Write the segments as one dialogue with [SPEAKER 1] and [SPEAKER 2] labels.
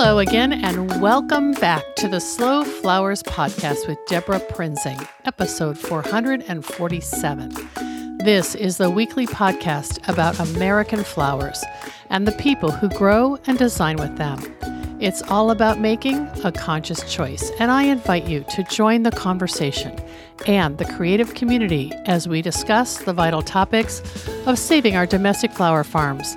[SPEAKER 1] Hello again, and welcome back to the Slow Flowers Podcast with Deborah Prinzing, episode 447. This is the weekly podcast about American flowers and the people who grow and design with them. It's all about making a conscious choice, and I invite you to join the conversation and the creative community as we discuss the vital topics of saving our domestic flower farms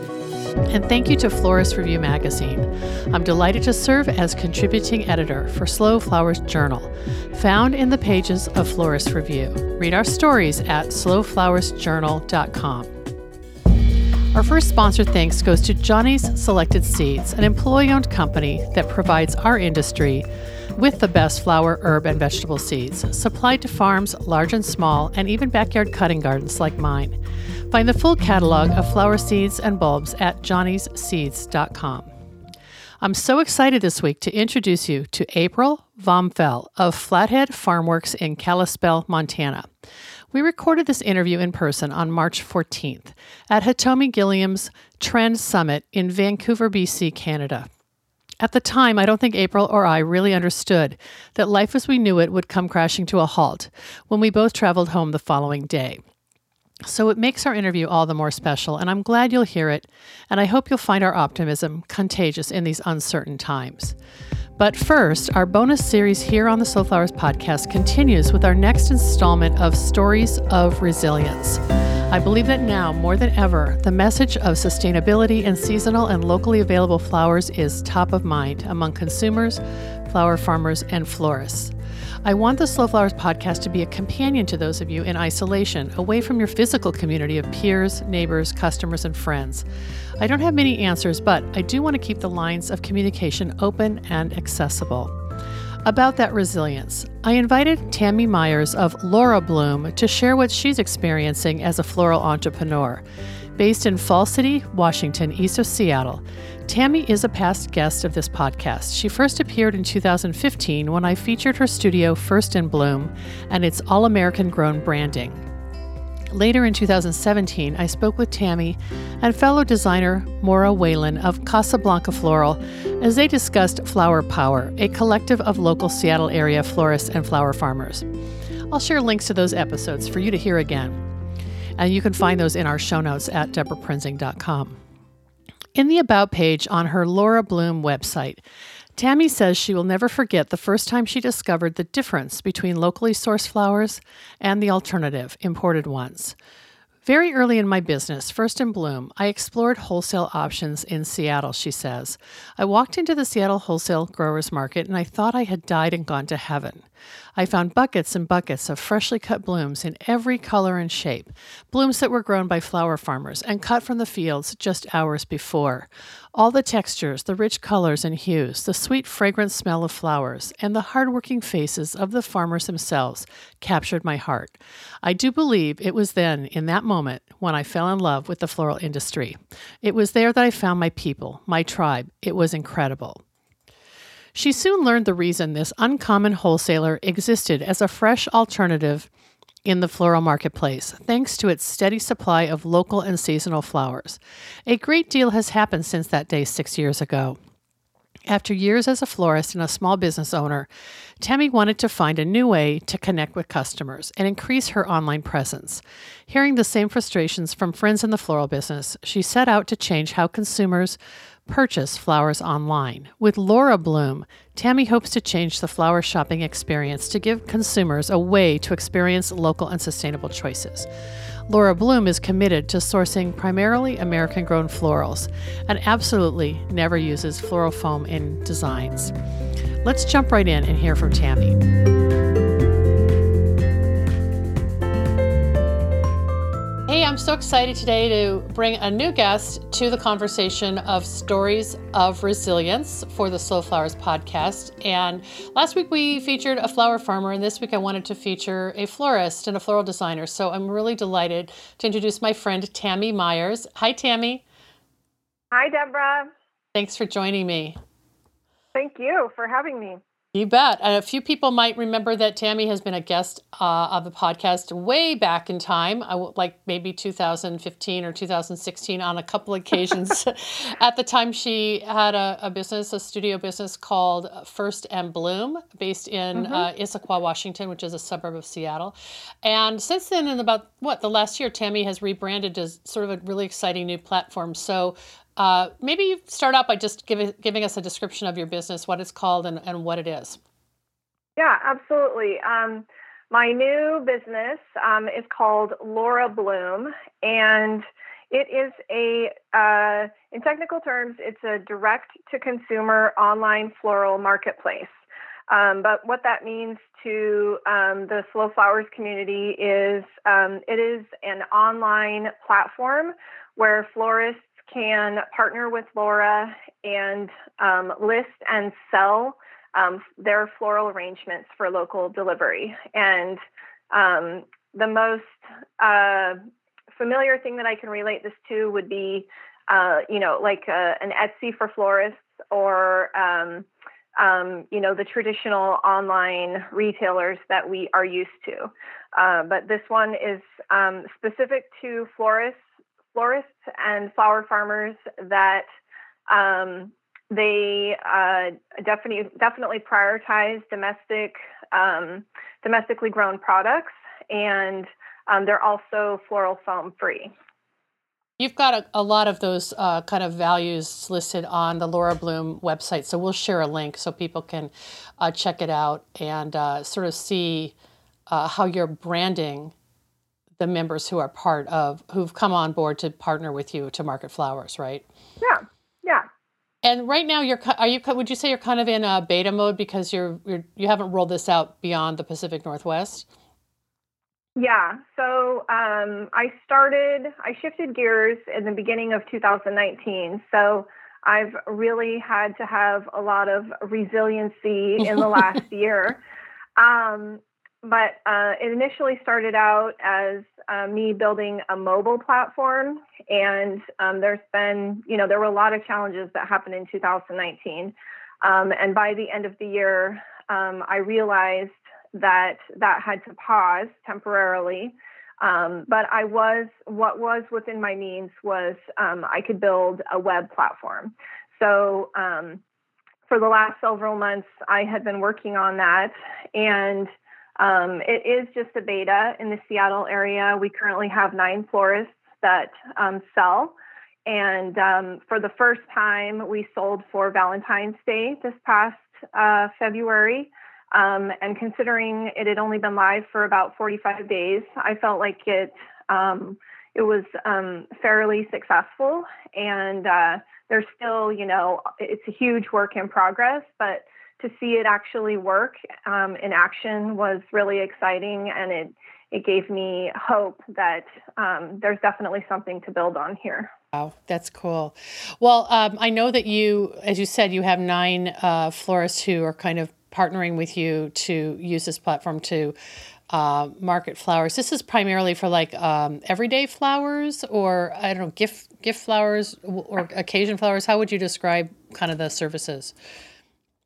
[SPEAKER 1] And thank you to Florist Review Magazine. I'm delighted to serve as contributing editor for Slow Flowers Journal, found in the pages of Florist Review. Read our stories at slowflowersjournal.com. Our first sponsor thanks goes to Johnny's Selected Seeds, an employee owned company that provides our industry with the best flower, herb, and vegetable seeds, supplied to farms large and small, and even backyard cutting gardens like mine. Find the full catalog of flower seeds and bulbs at johnnysseeds.com. I'm so excited this week to introduce you to April Vomfell of Flathead Farmworks in Kalispell, Montana. We recorded this interview in person on March 14th at Hitomi Gilliam's Trend Summit in Vancouver, BC, Canada. At the time, I don't think April or I really understood that life as we knew it would come crashing to a halt when we both traveled home the following day. So it makes our interview all the more special, and I'm glad you'll hear it, and I hope you'll find our optimism contagious in these uncertain times. But first, our bonus series here on the Slow Flowers podcast continues with our next installment of Stories of Resilience. I believe that now, more than ever, the message of sustainability and seasonal and locally available flowers is top of mind among consumers, flower farmers, and florists. I want the Slow Flowers podcast to be a companion to those of you in isolation, away from your physical community of peers, neighbors, customers, and friends. I don't have many answers, but I do want to keep the lines of communication open and accessible. About that resilience, I invited Tammy Myers of Laura Bloom to share what she's experiencing as a floral entrepreneur. Based in Fall City, Washington, east of Seattle, Tammy is a past guest of this podcast. She first appeared in 2015 when I featured her studio First in Bloom and its all American grown branding. Later in 2017, I spoke with Tammy and fellow designer Maura Whalen of Casablanca Floral as they discussed Flower Power, a collective of local Seattle area florists and flower farmers. I'll share links to those episodes for you to hear again. And you can find those in our show notes at deborahprinzing.com. In the About page on her Laura Bloom website, Tammy says she will never forget the first time she discovered the difference between locally sourced flowers and the alternative, imported ones. Very early in my business, First in Bloom, I explored wholesale options in Seattle, she says. I walked into the Seattle Wholesale Growers Market and I thought I had died and gone to heaven. I found buckets and buckets of freshly cut blooms in every color and shape, blooms that were grown by flower farmers and cut from the fields just hours before. All the textures, the rich colors and hues, the sweet fragrant smell of flowers, and the hardworking faces of the farmers themselves captured my heart. I do believe it was then, in that moment, when I fell in love with the floral industry. It was there that I found my people, my tribe. It was incredible. She soon learned the reason this uncommon wholesaler existed as a fresh alternative in the floral marketplace, thanks to its steady supply of local and seasonal flowers. A great deal has happened since that day six years ago. After years as a florist and a small business owner, Tammy wanted to find a new way to connect with customers and increase her online presence. Hearing the same frustrations from friends in the floral business, she set out to change how consumers purchase flowers online. With Laura Bloom, Tammy hopes to change the flower shopping experience to give consumers a way to experience local and sustainable choices. Laura Bloom is committed to sourcing primarily American grown florals and absolutely never uses floral foam in designs. Let's jump right in and hear from Tammy. I'm so excited today to bring a new guest to the conversation of stories of resilience for the Slow Flowers podcast. And last week we featured a flower farmer, and this week I wanted to feature a florist and a floral designer. So I'm really delighted to introduce my friend Tammy Myers. Hi, Tammy.
[SPEAKER 2] Hi, Deborah.
[SPEAKER 1] Thanks for joining me.
[SPEAKER 2] Thank you for having me.
[SPEAKER 1] You bet. a few people might remember that Tammy has been a guest uh, of the podcast way back in time, like maybe 2015 or 2016 on a couple occasions. At the time, she had a, a, business, a studio business called First in Bloom, based in mm-hmm. uh, Issaquah, Washington, which is a suburb of Seattle. And since then, in about what the last year, Tammy has rebranded as sort of a really exciting new platform. So uh, maybe you start out by just giving, giving us a description of your business, what it's called, and, and what it is.
[SPEAKER 2] Yeah, absolutely. Um, my new business um, is called Laura Bloom, and it is a, uh, in technical terms, it's a direct to consumer online floral marketplace. Um, but what that means to um, the Slow Flowers community is um, it is an online platform where florists can partner with Laura and um, list and sell um, their floral arrangements for local delivery. And um, the most uh, familiar thing that I can relate this to would be, uh, you know, like uh, an Etsy for florists or, um, um, you know, the traditional online retailers that we are used to. Uh, but this one is um, specific to florists florists and flower farmers that um, they uh, definitely definitely prioritize domestic um, domestically grown products, and um, they're also floral foam free.
[SPEAKER 1] You've got a, a lot of those uh, kind of values listed on the Laura Bloom website, so we'll share a link so people can uh, check it out and uh, sort of see uh, how you're branding the members who are part of who've come on board to partner with you to market flowers, right?
[SPEAKER 2] Yeah, yeah.
[SPEAKER 1] And right now, you're are you would you say you're kind of in a beta mode because you're, you're you haven't rolled this out beyond the Pacific Northwest?
[SPEAKER 2] Yeah. So um, I started, I shifted gears in the beginning of 2019. So I've really had to have a lot of resiliency in the last year. Um, but uh, it initially started out as uh, me building a mobile platform, and um, there's been, you know, there were a lot of challenges that happened in 2019, um, and by the end of the year, um, I realized that that had to pause temporarily. Um, but I was, what was within my means was um, I could build a web platform. So um, for the last several months, I had been working on that, and um, it is just a beta in the Seattle area. We currently have nine florists that um, sell. And um, for the first time, we sold for Valentine's Day this past uh, February. Um, and considering it had only been live for about 45 days, I felt like it um, it was um, fairly successful. And uh, there's still, you know, it's a huge work in progress, but to see it actually work um, in action was really exciting and it it gave me hope that um, there's definitely something to build on here.
[SPEAKER 1] Wow, that's cool. Well, um, I know that you, as you said, you have nine uh, florists who are kind of partnering with you to use this platform to uh, market flowers. This is primarily for like um, everyday flowers, or I don't know, gift gift flowers or occasion flowers. How would you describe kind of the services?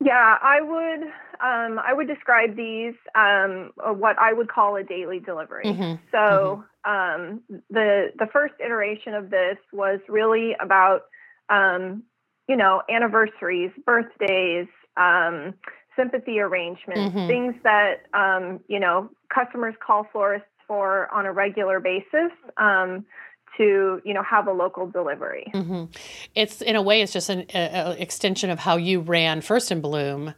[SPEAKER 2] Yeah, I would um, I would describe these um, what I would call a daily delivery. Mm-hmm. So mm-hmm. Um, the the first iteration of this was really about um, you know anniversaries, birthdays, um, sympathy arrangements, mm-hmm. things that um, you know customers call florists for on a regular basis to you know have a local delivery.
[SPEAKER 1] Mm-hmm. It's in a way it's just an a, a extension of how you ran First in Bloom,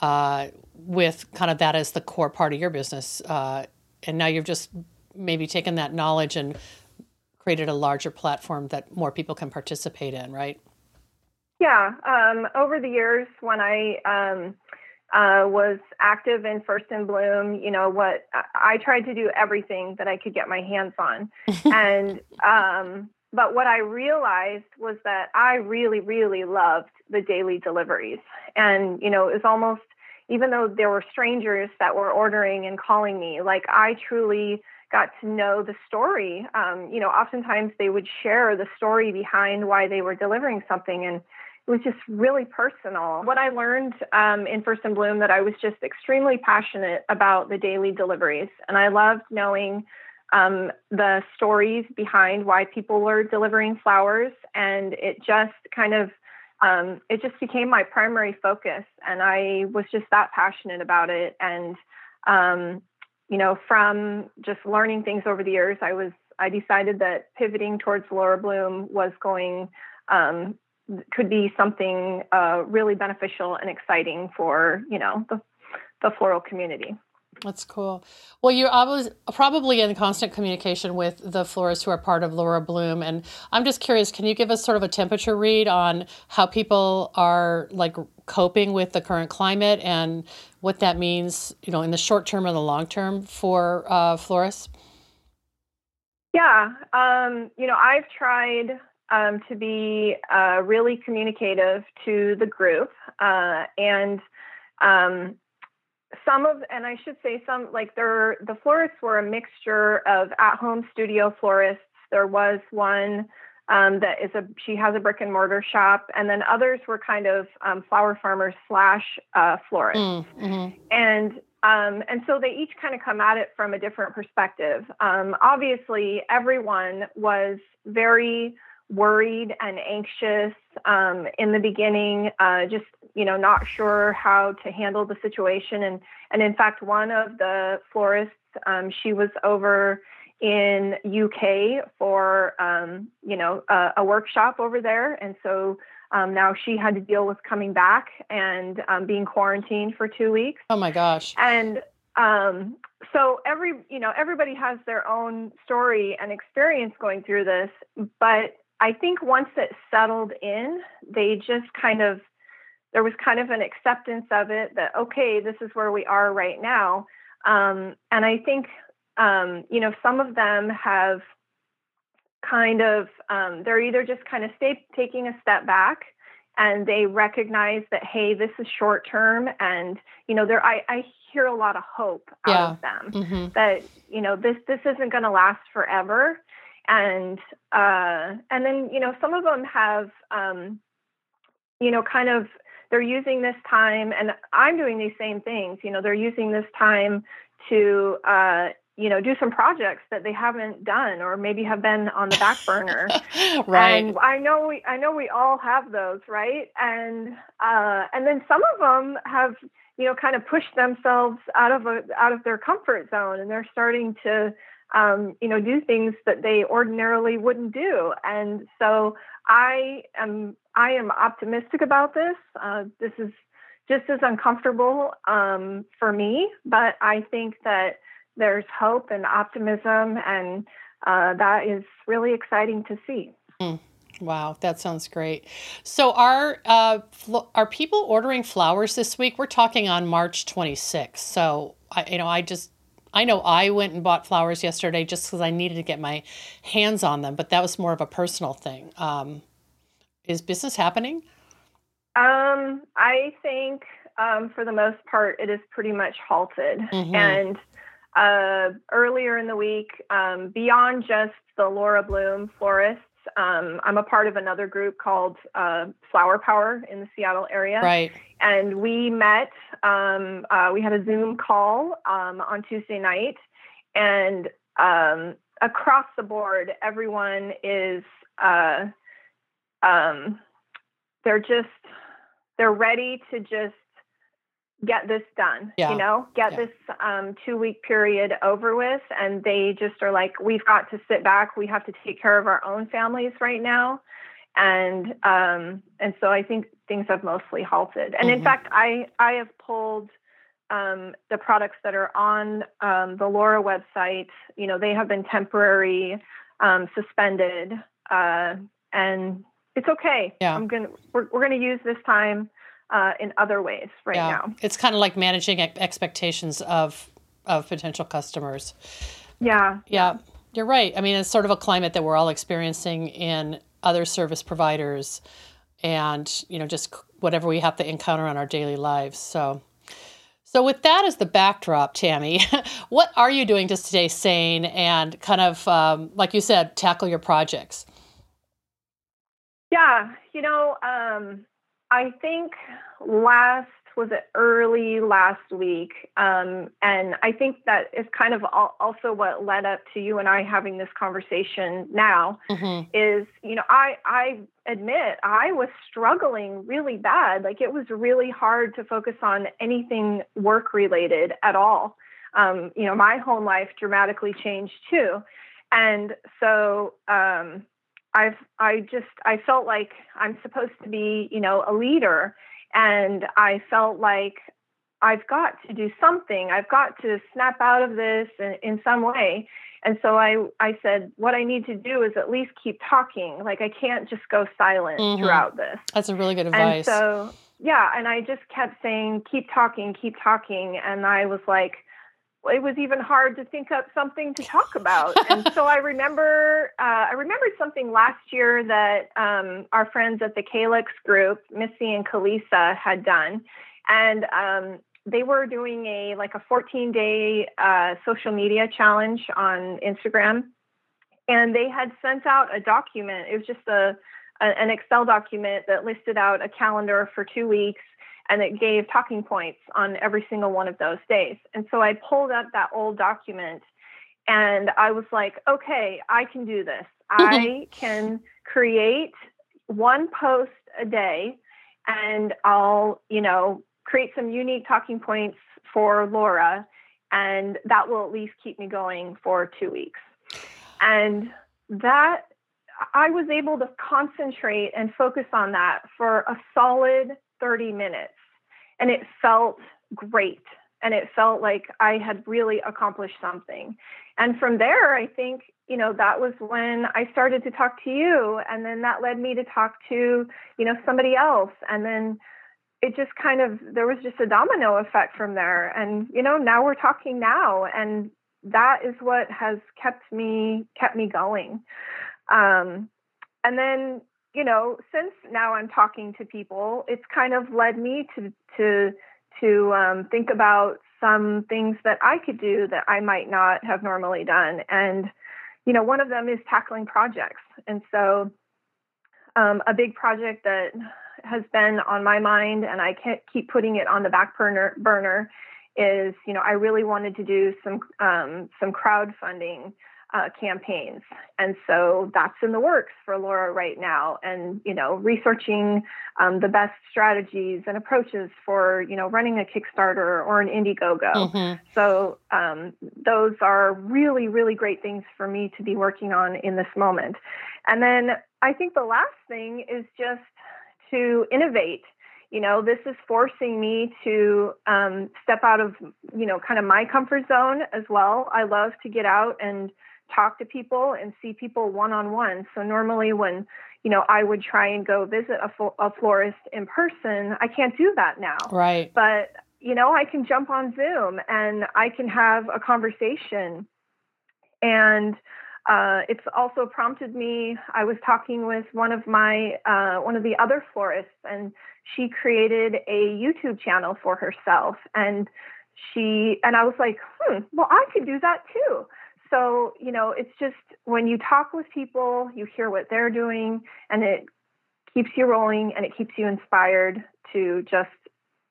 [SPEAKER 1] uh, with kind of that as the core part of your business, uh, and now you've just maybe taken that knowledge and created a larger platform that more people can participate in, right?
[SPEAKER 2] Yeah. Um, over the years, when I um, uh, was active in First in Bloom. You know what? I, I tried to do everything that I could get my hands on, and um, but what I realized was that I really, really loved the daily deliveries, and you know it was almost even though there were strangers that were ordering and calling me, like I truly got to know the story. Um, you know, oftentimes they would share the story behind why they were delivering something, and was just really personal. What I learned um, in First in Bloom that I was just extremely passionate about the daily deliveries, and I loved knowing um, the stories behind why people were delivering flowers, and it just kind of um, it just became my primary focus, and I was just that passionate about it. And um, you know, from just learning things over the years, I was I decided that pivoting towards Laura Bloom was going um, could be something uh, really beneficial and exciting for you know the the floral community.
[SPEAKER 1] That's cool. Well, you're always probably in constant communication with the florists who are part of Laura Bloom, and I'm just curious. Can you give us sort of a temperature read on how people are like coping with the current climate and what that means, you know, in the short term and the long term for uh, florists?
[SPEAKER 2] Yeah, um, you know, I've tried um, to be uh, really communicative to the group. Uh, and um, some of, and I should say some, like there, the florists were a mixture of at-home studio florists. There was one um, that is a, she has a brick and mortar shop, and then others were kind of um, flower farmers slash uh, florists. Mm, mm-hmm. And um, and so they each kind of come at it from a different perspective. Um, obviously, everyone was very worried and anxious um, in the beginning, uh, just you know not sure how to handle the situation. And and in fact, one of the florists, um, she was over in UK for um, you know a, a, workshop over there, and so. Um, now she had to deal with coming back and um, being quarantined for two weeks.
[SPEAKER 1] Oh my gosh!
[SPEAKER 2] And um, so every you know everybody has their own story and experience going through this but I think once it settled in, they just kind of, there was kind of an acceptance of it that, okay, this is where we are right now. Um, and I think, um, you know, some of them have kind of, um, they're either just kind of stay, taking a step back and they recognize that, hey, this is short term. And, you know, there, I, I hear a lot of hope out yeah. of them mm-hmm. that, you know, this, this isn't going to last forever and uh, and then you know some of them have um, you know kind of they're using this time and i'm doing these same things you know they're using this time to uh, you know do some projects that they haven't done or maybe have been on the back burner.
[SPEAKER 1] Right.
[SPEAKER 2] And i know we i know we all have those right? And uh, and then some of them have you know kind of pushed themselves out of a out of their comfort zone and they're starting to um, you know, do things that they ordinarily wouldn't do. And so I am I am optimistic about this. Uh, this is just as uncomfortable um, for me, but I think that there's hope and optimism, and uh, that is really exciting to see.
[SPEAKER 1] Mm. Wow, that sounds great. So, are uh, fl- are people ordering flowers this week? We're talking on March 26th. So, I, you know, I just I know I went and bought flowers yesterday just because I needed to get my hands on them, but that was more of a personal thing. Um, is business happening?
[SPEAKER 2] Um, I think um, for the most part, it is pretty much halted. Mm-hmm. And uh, earlier in the week, um, beyond just the Laura Bloom florist um, I'm a part of another group called uh, Flower Power in the Seattle area.
[SPEAKER 1] Right.
[SPEAKER 2] And we met, um, uh, we had a Zoom call um, on Tuesday night, and um, across the board, everyone is, uh, um, they're just, they're ready to just get this done yeah. you know get yeah. this um, two week period over with and they just are like we've got to sit back we have to take care of our own families right now and um, and so i think things have mostly halted and mm-hmm. in fact i i have pulled um, the products that are on um, the laura website you know they have been temporary um, suspended uh, and it's okay
[SPEAKER 1] yeah.
[SPEAKER 2] i'm gonna we're, we're gonna use this time uh, in other ways right yeah. now.
[SPEAKER 1] It's kind of like managing expectations of of potential customers.
[SPEAKER 2] Yeah.
[SPEAKER 1] Yeah. You're right. I mean, it's sort of a climate that we're all experiencing in other service providers and, you know, just whatever we have to encounter on our daily lives. So so, with that as the backdrop, Tammy, what are you doing to stay sane and kind of, um, like you said, tackle your projects?
[SPEAKER 2] Yeah, you know, um, I think last was it early last week, um, and I think that is kind of also what led up to you and I having this conversation now. Mm-hmm. Is you know I I admit I was struggling really bad. Like it was really hard to focus on anything work related at all. Um, you know, my home life dramatically changed too, and so um, I've I just I felt like I'm supposed to be you know a leader, and I felt like I've got to do something. I've got to snap out of this in, in some way. And so I I said what I need to do is at least keep talking. Like I can't just go silent mm-hmm. throughout this.
[SPEAKER 1] That's a really good advice.
[SPEAKER 2] And so yeah, and I just kept saying keep talking, keep talking, and I was like it was even hard to think up something to talk about. and so I remember, uh, I remembered something last year that um, our friends at the Calyx group, Missy and Kalisa, had done, and um, they were doing a like a 14 day uh, social media challenge on Instagram, and they had sent out a document. It was just a, a an Excel document that listed out a calendar for two weeks and it gave talking points on every single one of those days. And so I pulled up that old document and I was like, okay, I can do this. I can create one post a day and I'll, you know, create some unique talking points for Laura and that will at least keep me going for 2 weeks. And that I was able to concentrate and focus on that for a solid 30 minutes and it felt great and it felt like I had really accomplished something. And from there, I think, you know, that was when I started to talk to you. And then that led me to talk to, you know, somebody else. And then it just kind of, there was just a domino effect from there. And, you know, now we're talking now. And that is what has kept me, kept me going. Um, and then you know, since now I'm talking to people, it's kind of led me to to to um, think about some things that I could do that I might not have normally done. And you know, one of them is tackling projects. And so, um, a big project that has been on my mind, and I can't keep putting it on the back burner burner, is you know, I really wanted to do some um, some crowdfunding uh, campaigns. And so that's in the works for Laura right now. And, you know, researching um, the best strategies and approaches for, you know, running a Kickstarter or an Indiegogo. Mm-hmm. So um, those are really, really great things for me to be working on in this moment. And then I think the last thing is just to innovate you know this is forcing me to um, step out of you know kind of my comfort zone as well i love to get out and talk to people and see people one on one. So normally when you know I would try and go visit a, a florist in person, I can't do that now.
[SPEAKER 1] Right.
[SPEAKER 2] But you know I can jump on Zoom and I can have a conversation and uh, it's also prompted me. I was talking with one of my uh, one of the other florists, and she created a YouTube channel for herself. And she and I was like, hmm, well, I could do that too so you know it's just when you talk with people you hear what they're doing and it keeps you rolling and it keeps you inspired to just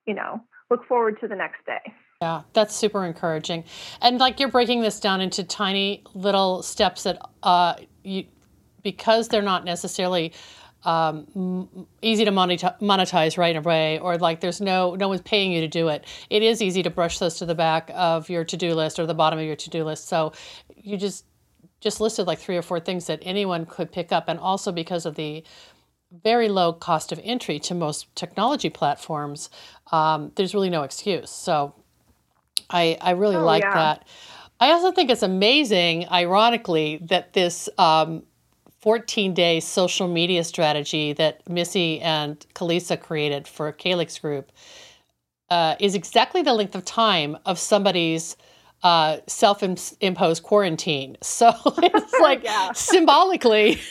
[SPEAKER 2] you know look forward to the next day.
[SPEAKER 1] Yeah that's super encouraging. And like you're breaking this down into tiny little steps that uh you because they're not necessarily um, easy to monetize right away, or like there's no no one's paying you to do it. It is easy to brush those to the back of your to do list or the bottom of your to do list. So you just just listed like three or four things that anyone could pick up, and also because of the very low cost of entry to most technology platforms, um, there's really no excuse. So I I really oh, like yeah. that. I also think it's amazing, ironically, that this um, 14 day social media strategy that Missy and Kalisa created for Calyx Group uh, is exactly the length of time of somebody's uh, self imposed quarantine. So it's like symbolically.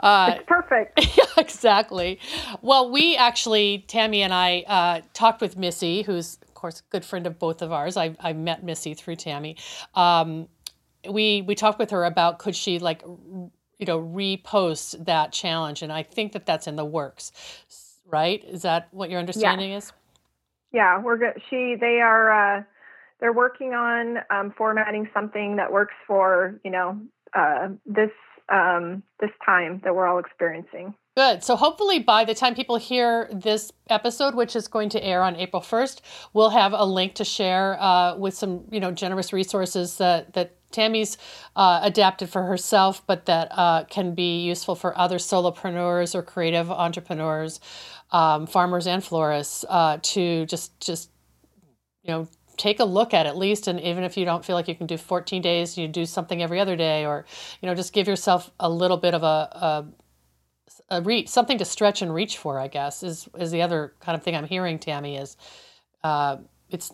[SPEAKER 2] Uh, it's perfect.
[SPEAKER 1] Yeah, exactly. Well, we actually, Tammy and I, uh, talked with Missy, who's, of course, a good friend of both of ours. I, I met Missy through Tammy. Um, we we talked with her about could she like you know repost that challenge and i think that that's in the works right is that what your understanding
[SPEAKER 2] yeah.
[SPEAKER 1] is
[SPEAKER 2] yeah we're good she they are uh they're working on um, formatting something that works for you know uh, this um, this time that we're all experiencing
[SPEAKER 1] Good. So hopefully by the time people hear this episode, which is going to air on April 1st, we'll have a link to share uh, with some, you know, generous resources that, that Tammy's uh, adapted for herself, but that uh, can be useful for other solopreneurs or creative entrepreneurs, um, farmers and florists uh, to just, just, you know, take a look at at least and even if you don't feel like you can do 14 days you do something every other day or you know just give yourself a little bit of a, a a reach, something to stretch and reach for, I guess, is is the other kind of thing I'm hearing, Tammy, is uh, it's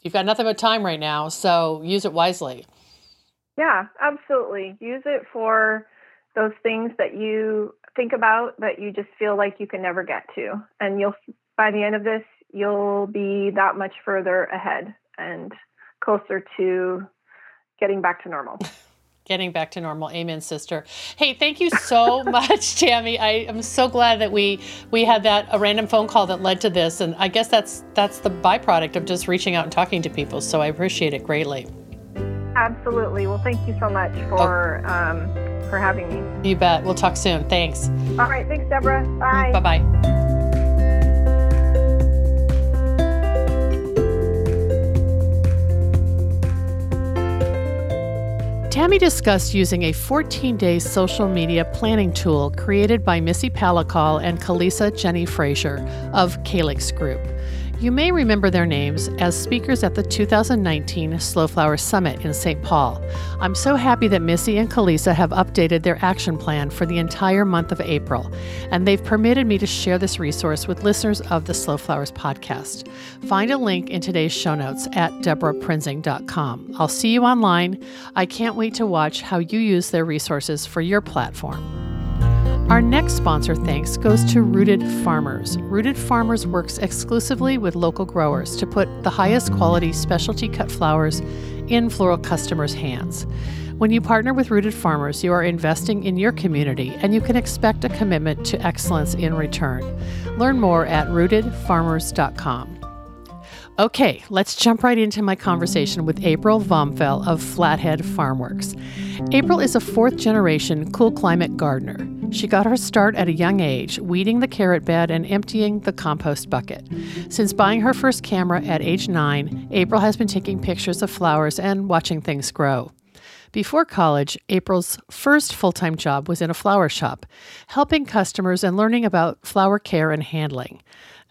[SPEAKER 1] you've got nothing but time right now, so use it wisely.
[SPEAKER 2] Yeah, absolutely. Use it for those things that you think about that you just feel like you can never get to. And you'll by the end of this, you'll be that much further ahead and closer to getting back to normal.
[SPEAKER 1] getting back to normal. Amen, sister. Hey, thank you so much, Tammy. I am so glad that we we had that a random phone call that led to this, and I guess that's that's the byproduct of just reaching out and talking to people. So I appreciate it greatly.
[SPEAKER 2] Absolutely. Well, thank you so much for oh. um, for having
[SPEAKER 1] me. You bet. We'll talk soon. Thanks.
[SPEAKER 2] All right. Thanks, Deborah. Bye.
[SPEAKER 1] Bye bye. Tammy discussed using a 14 day social media planning tool created by Missy Palakal and Kalisa Jenny Frazier of Calyx Group. You may remember their names as speakers at the 2019 Slow Flower Summit in St. Paul. I'm so happy that Missy and Kalisa have updated their action plan for the entire month of April, and they've permitted me to share this resource with listeners of the Slow Flowers podcast. Find a link in today's show notes at deborahprinzing.com. I'll see you online. I can't wait to watch how you use their resources for your platform. Our next sponsor thanks goes to Rooted Farmers. Rooted Farmers works exclusively with local growers to put the highest quality specialty cut flowers in floral customers' hands. When you partner with Rooted Farmers, you are investing in your community and you can expect a commitment to excellence in return. Learn more at rootedfarmers.com. Okay, let's jump right into my conversation with April Vomfell of Flathead Farmworks. April is a fourth generation cool climate gardener. She got her start at a young age, weeding the carrot bed and emptying the compost bucket. Since buying her first camera at age nine, April has been taking pictures of flowers and watching things grow. Before college, April's first full time job was in a flower shop, helping customers and learning about flower care and handling.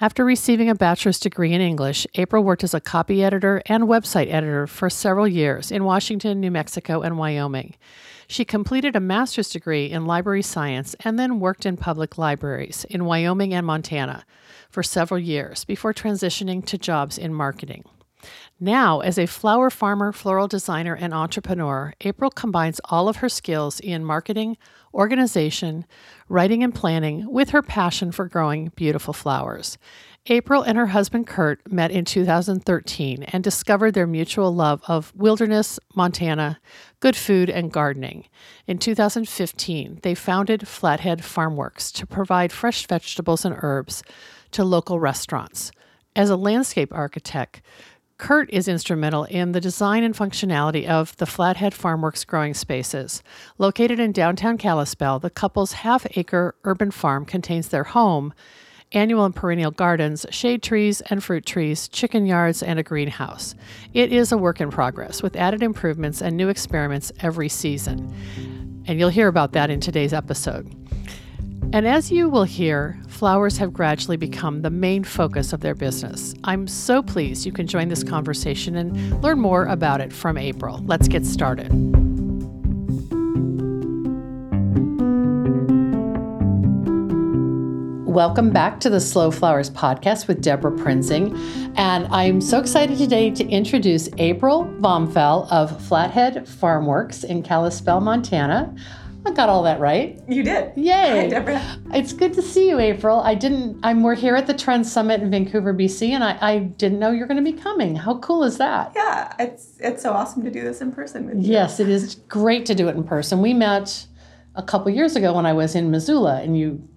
[SPEAKER 1] After receiving a bachelor's degree in English, April worked as a copy editor and website editor for several years in Washington, New Mexico, and Wyoming. She completed a master's degree in library science and then worked in public libraries in Wyoming and Montana for several years before transitioning to jobs in marketing. Now, as a flower farmer, floral designer, and entrepreneur, April combines all of her skills in marketing, organization, writing, and planning with her passion for growing beautiful flowers. April and her husband Kurt met in 2013 and discovered their mutual love of wilderness, Montana, good food, and gardening. In 2015, they founded Flathead Farmworks to provide fresh vegetables and herbs to local restaurants. As a landscape architect, Kurt is instrumental in the design and functionality of the Flathead Farmworks growing spaces. Located in downtown Kalispell, the couple's half acre urban farm contains their home annual and perennial gardens, shade trees and fruit trees, chicken yards, and a greenhouse. It is a work in progress with added improvements and new experiments every season. And you'll hear about that in today's episode. And as you will hear, flowers have gradually become the main focus of their business. I'm so pleased you can join this conversation and learn more about it from April. Let's get started. Welcome back to the Slow Flowers podcast with Deborah Prinzing. And I'm so excited today to introduce April Vomfell of Flathead Farmworks in Kalispell, Montana. I got all that right.
[SPEAKER 3] You did.
[SPEAKER 1] Yay.
[SPEAKER 3] Hi, Deborah.
[SPEAKER 1] It's good to see you, April. I didn't, I'm, we're here at the Trend Summit in Vancouver, BC, and I, I didn't know you're going to be coming. How cool is that?
[SPEAKER 3] Yeah, it's it's so awesome to do this in person with you.
[SPEAKER 1] Yes, it is great to do it in person. We met a couple years ago when I was in Missoula, and you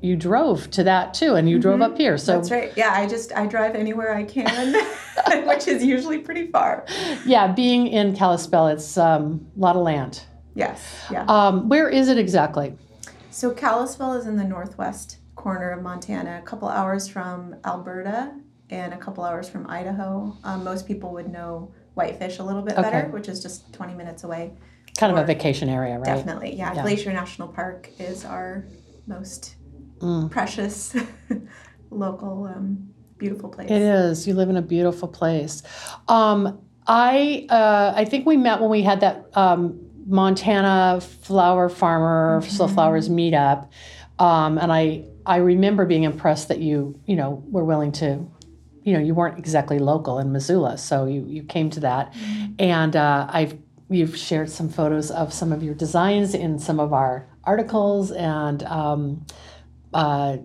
[SPEAKER 1] you drove to that too, and you drove up here. So
[SPEAKER 3] Mm-hmm. That's right. Yeah, I just I drive anywhere I can, which is usually pretty far.
[SPEAKER 1] yeah, being in Kalispell, it's um, a lot of land.
[SPEAKER 3] Yes. Yeah.
[SPEAKER 1] Um, where is it exactly?
[SPEAKER 3] So Kalispell is in the northwest corner of Montana, a couple hours from Alberta and a couple hours from Idaho. Um, most people would know Whitefish a little bit
[SPEAKER 1] Okay.
[SPEAKER 3] better, which is just 20 minutes away.
[SPEAKER 1] Kind of a vacation area, right?
[SPEAKER 3] Definitely. Yeah,
[SPEAKER 1] Yeah.
[SPEAKER 3] Glacier National Park is our most
[SPEAKER 1] Mm.
[SPEAKER 3] precious local um, beautiful place.
[SPEAKER 1] It is. You live in a beautiful place. Um, I uh, I think we met when we had that um, Montana flower farmer slow flowers meetup, um, and I I remember being impressed that you you know were willing to. You know, you weren't exactly local in Missoula, so you, you came to that, and uh, I've you've shared some photos of some of your designs in some of our articles, and um, uh,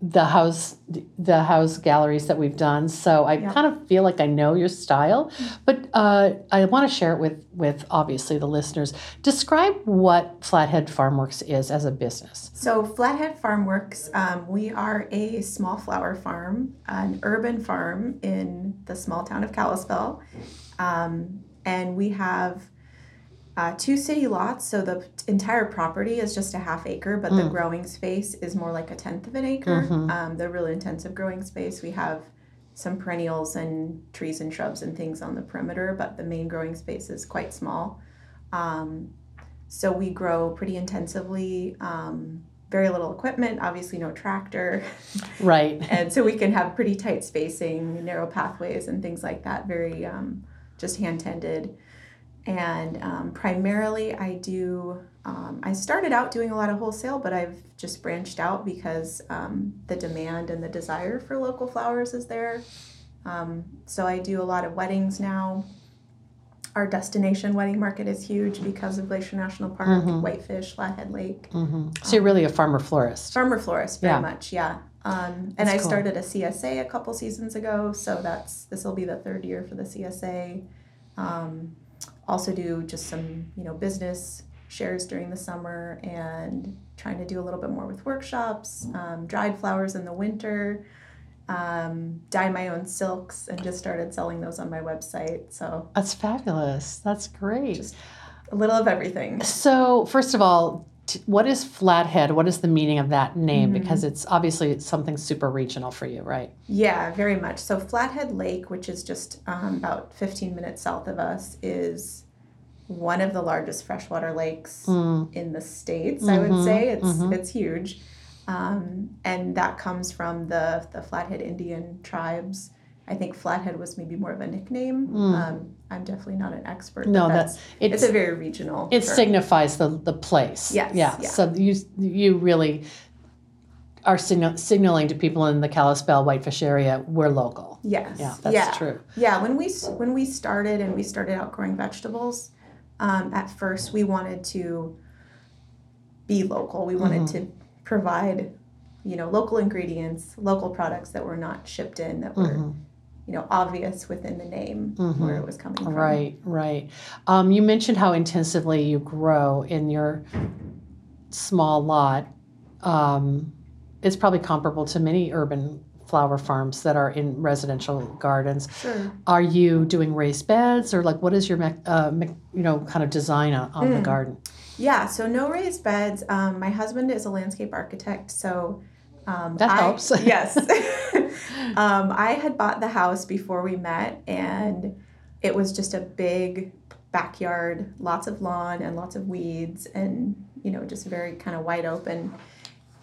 [SPEAKER 1] the house the house galleries that we've done so i
[SPEAKER 3] Yeah.
[SPEAKER 1] kind of feel like i know your style but uh, i want to share it with with obviously the listeners describe what flathead farmworks is as a business
[SPEAKER 3] So, Flathead Farm Works, um, we are a small flower farm, an urban farm in the small town of Kalispell. Um, and we have uh, two city lots. So, the entire property is just a half acre, but the
[SPEAKER 1] Mm.
[SPEAKER 3] growing space is more like a tenth of an acre.
[SPEAKER 1] Mhm.
[SPEAKER 3] Um, the really intensive growing space, we have some perennials and trees and shrubs and things on the perimeter, but the main growing space is quite small. Um, so we grow pretty intensively. Um, very little equipment, obviously no tractor,
[SPEAKER 1] right
[SPEAKER 3] and so we can have pretty tight spacing, narrow pathways, and things like that. Very um, just hand tended. And um, primarily, I do. Um, I started out doing a lot of wholesale, but I've just branched out because um, the demand and the desire for local flowers is there. Um, so I do a lot of weddings now. Our destination wedding market is huge because of Glacier National Park,
[SPEAKER 1] Mhm.
[SPEAKER 3] Whitefish, Flathead Lake.
[SPEAKER 1] hmm so you're really a farmer florist
[SPEAKER 3] Farmer florist, very
[SPEAKER 1] Yeah.
[SPEAKER 3] much, yeah. Um, and I
[SPEAKER 1] cool.
[SPEAKER 3] started a CSA a couple seasons ago, so that's this will be the third year for the CSA. Um, also do just some you know business shares during the summer and trying to do a little bit more with workshops, um, dried flowers in the winter, um, dye my own silks, and just started selling those on my website. So
[SPEAKER 1] that's fabulous that's great
[SPEAKER 3] Just- a little of everything.
[SPEAKER 1] so first of all t- what is flathead what is the meaning of that name
[SPEAKER 3] Mhm.
[SPEAKER 1] because it's obviously it's something super regional for you right
[SPEAKER 3] Yeah, very much. So Flathead Lake, which is just um, about 15 minutes south of us, is one of the largest freshwater lakes
[SPEAKER 1] Mm.
[SPEAKER 3] in the states. I would
[SPEAKER 1] Mhm,
[SPEAKER 3] say it's
[SPEAKER 1] mhm.
[SPEAKER 3] it's huge, um, and that comes from the the Flathead Indian tribes. I think Flathead was maybe more of a nickname.
[SPEAKER 1] Mm.
[SPEAKER 3] Um, I'm definitely not an expert.
[SPEAKER 1] No,
[SPEAKER 3] that's
[SPEAKER 1] it's,
[SPEAKER 3] it's a very regional.
[SPEAKER 1] it
[SPEAKER 3] term.
[SPEAKER 1] signifies the the place.
[SPEAKER 3] Yes,
[SPEAKER 1] Yeah.
[SPEAKER 3] yeah.
[SPEAKER 1] So you you really are signal, signaling to people in the Kalispell Whitefish area we're local.
[SPEAKER 3] Yes.
[SPEAKER 1] Yeah, that's
[SPEAKER 3] yeah.
[SPEAKER 1] true.
[SPEAKER 3] Yeah, when we when we started and we started out growing vegetables, um, at first we wanted to be local. We wanted
[SPEAKER 1] Mhm.
[SPEAKER 3] to provide, you know, local ingredients, local products that were not shipped in, that were
[SPEAKER 1] Mhm.
[SPEAKER 3] You know obvious within the name
[SPEAKER 1] Mhm.
[SPEAKER 3] where it was coming from.
[SPEAKER 1] Right, right. Um, you mentioned how intensively you grow in your small lot. Um, it's probably comparable to many urban flower farms that are in residential gardens.
[SPEAKER 3] Sure.
[SPEAKER 1] Are you doing raised beds or like what is your uh, you know kind of design on, on the
[SPEAKER 3] Mm.
[SPEAKER 1] garden?
[SPEAKER 3] Yeah. So no raised beds. Um, my husband is a landscape architect, so. Um,
[SPEAKER 1] That
[SPEAKER 3] I-
[SPEAKER 1] helps.
[SPEAKER 3] yes. um, I had bought the house before we met, and it was just a big backyard, lots of lawn and lots of weeds, and you know, just very kind of wide open.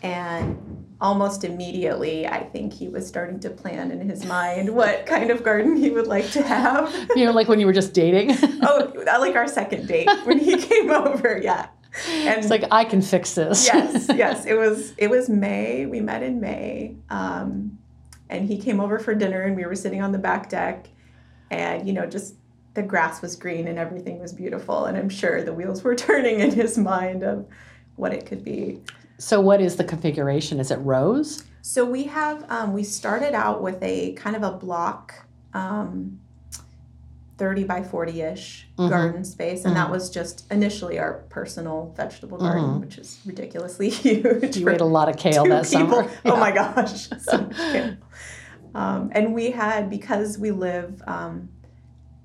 [SPEAKER 3] And almost immediately, I think he was starting to plan in his mind what kind of garden he would like to have.
[SPEAKER 1] You know, like when you were just dating.
[SPEAKER 3] oh, like our second date when he came over, yeah. And
[SPEAKER 1] It's like I can fix this.
[SPEAKER 3] yes, yes. It was it was May. We met in May, um, and he came over for dinner, and we were sitting on the back deck, and you know, just the grass was green and everything was beautiful, and I'm sure the wheels were turning in his mind of what it could be.
[SPEAKER 1] So what is the configuration? Is it rows?
[SPEAKER 3] So we have um, we started out with a kind of a block. Um, 30 by 40 ish
[SPEAKER 1] Mhm.
[SPEAKER 3] garden space, and that
[SPEAKER 1] Mhm.
[SPEAKER 3] was just initially our personal vegetable garden,
[SPEAKER 1] Mhm.
[SPEAKER 3] which is ridiculously huge.
[SPEAKER 1] You ate a lot of kale that
[SPEAKER 3] people.
[SPEAKER 1] summer.
[SPEAKER 3] Oh my gosh, so. Um, and we had because we live um,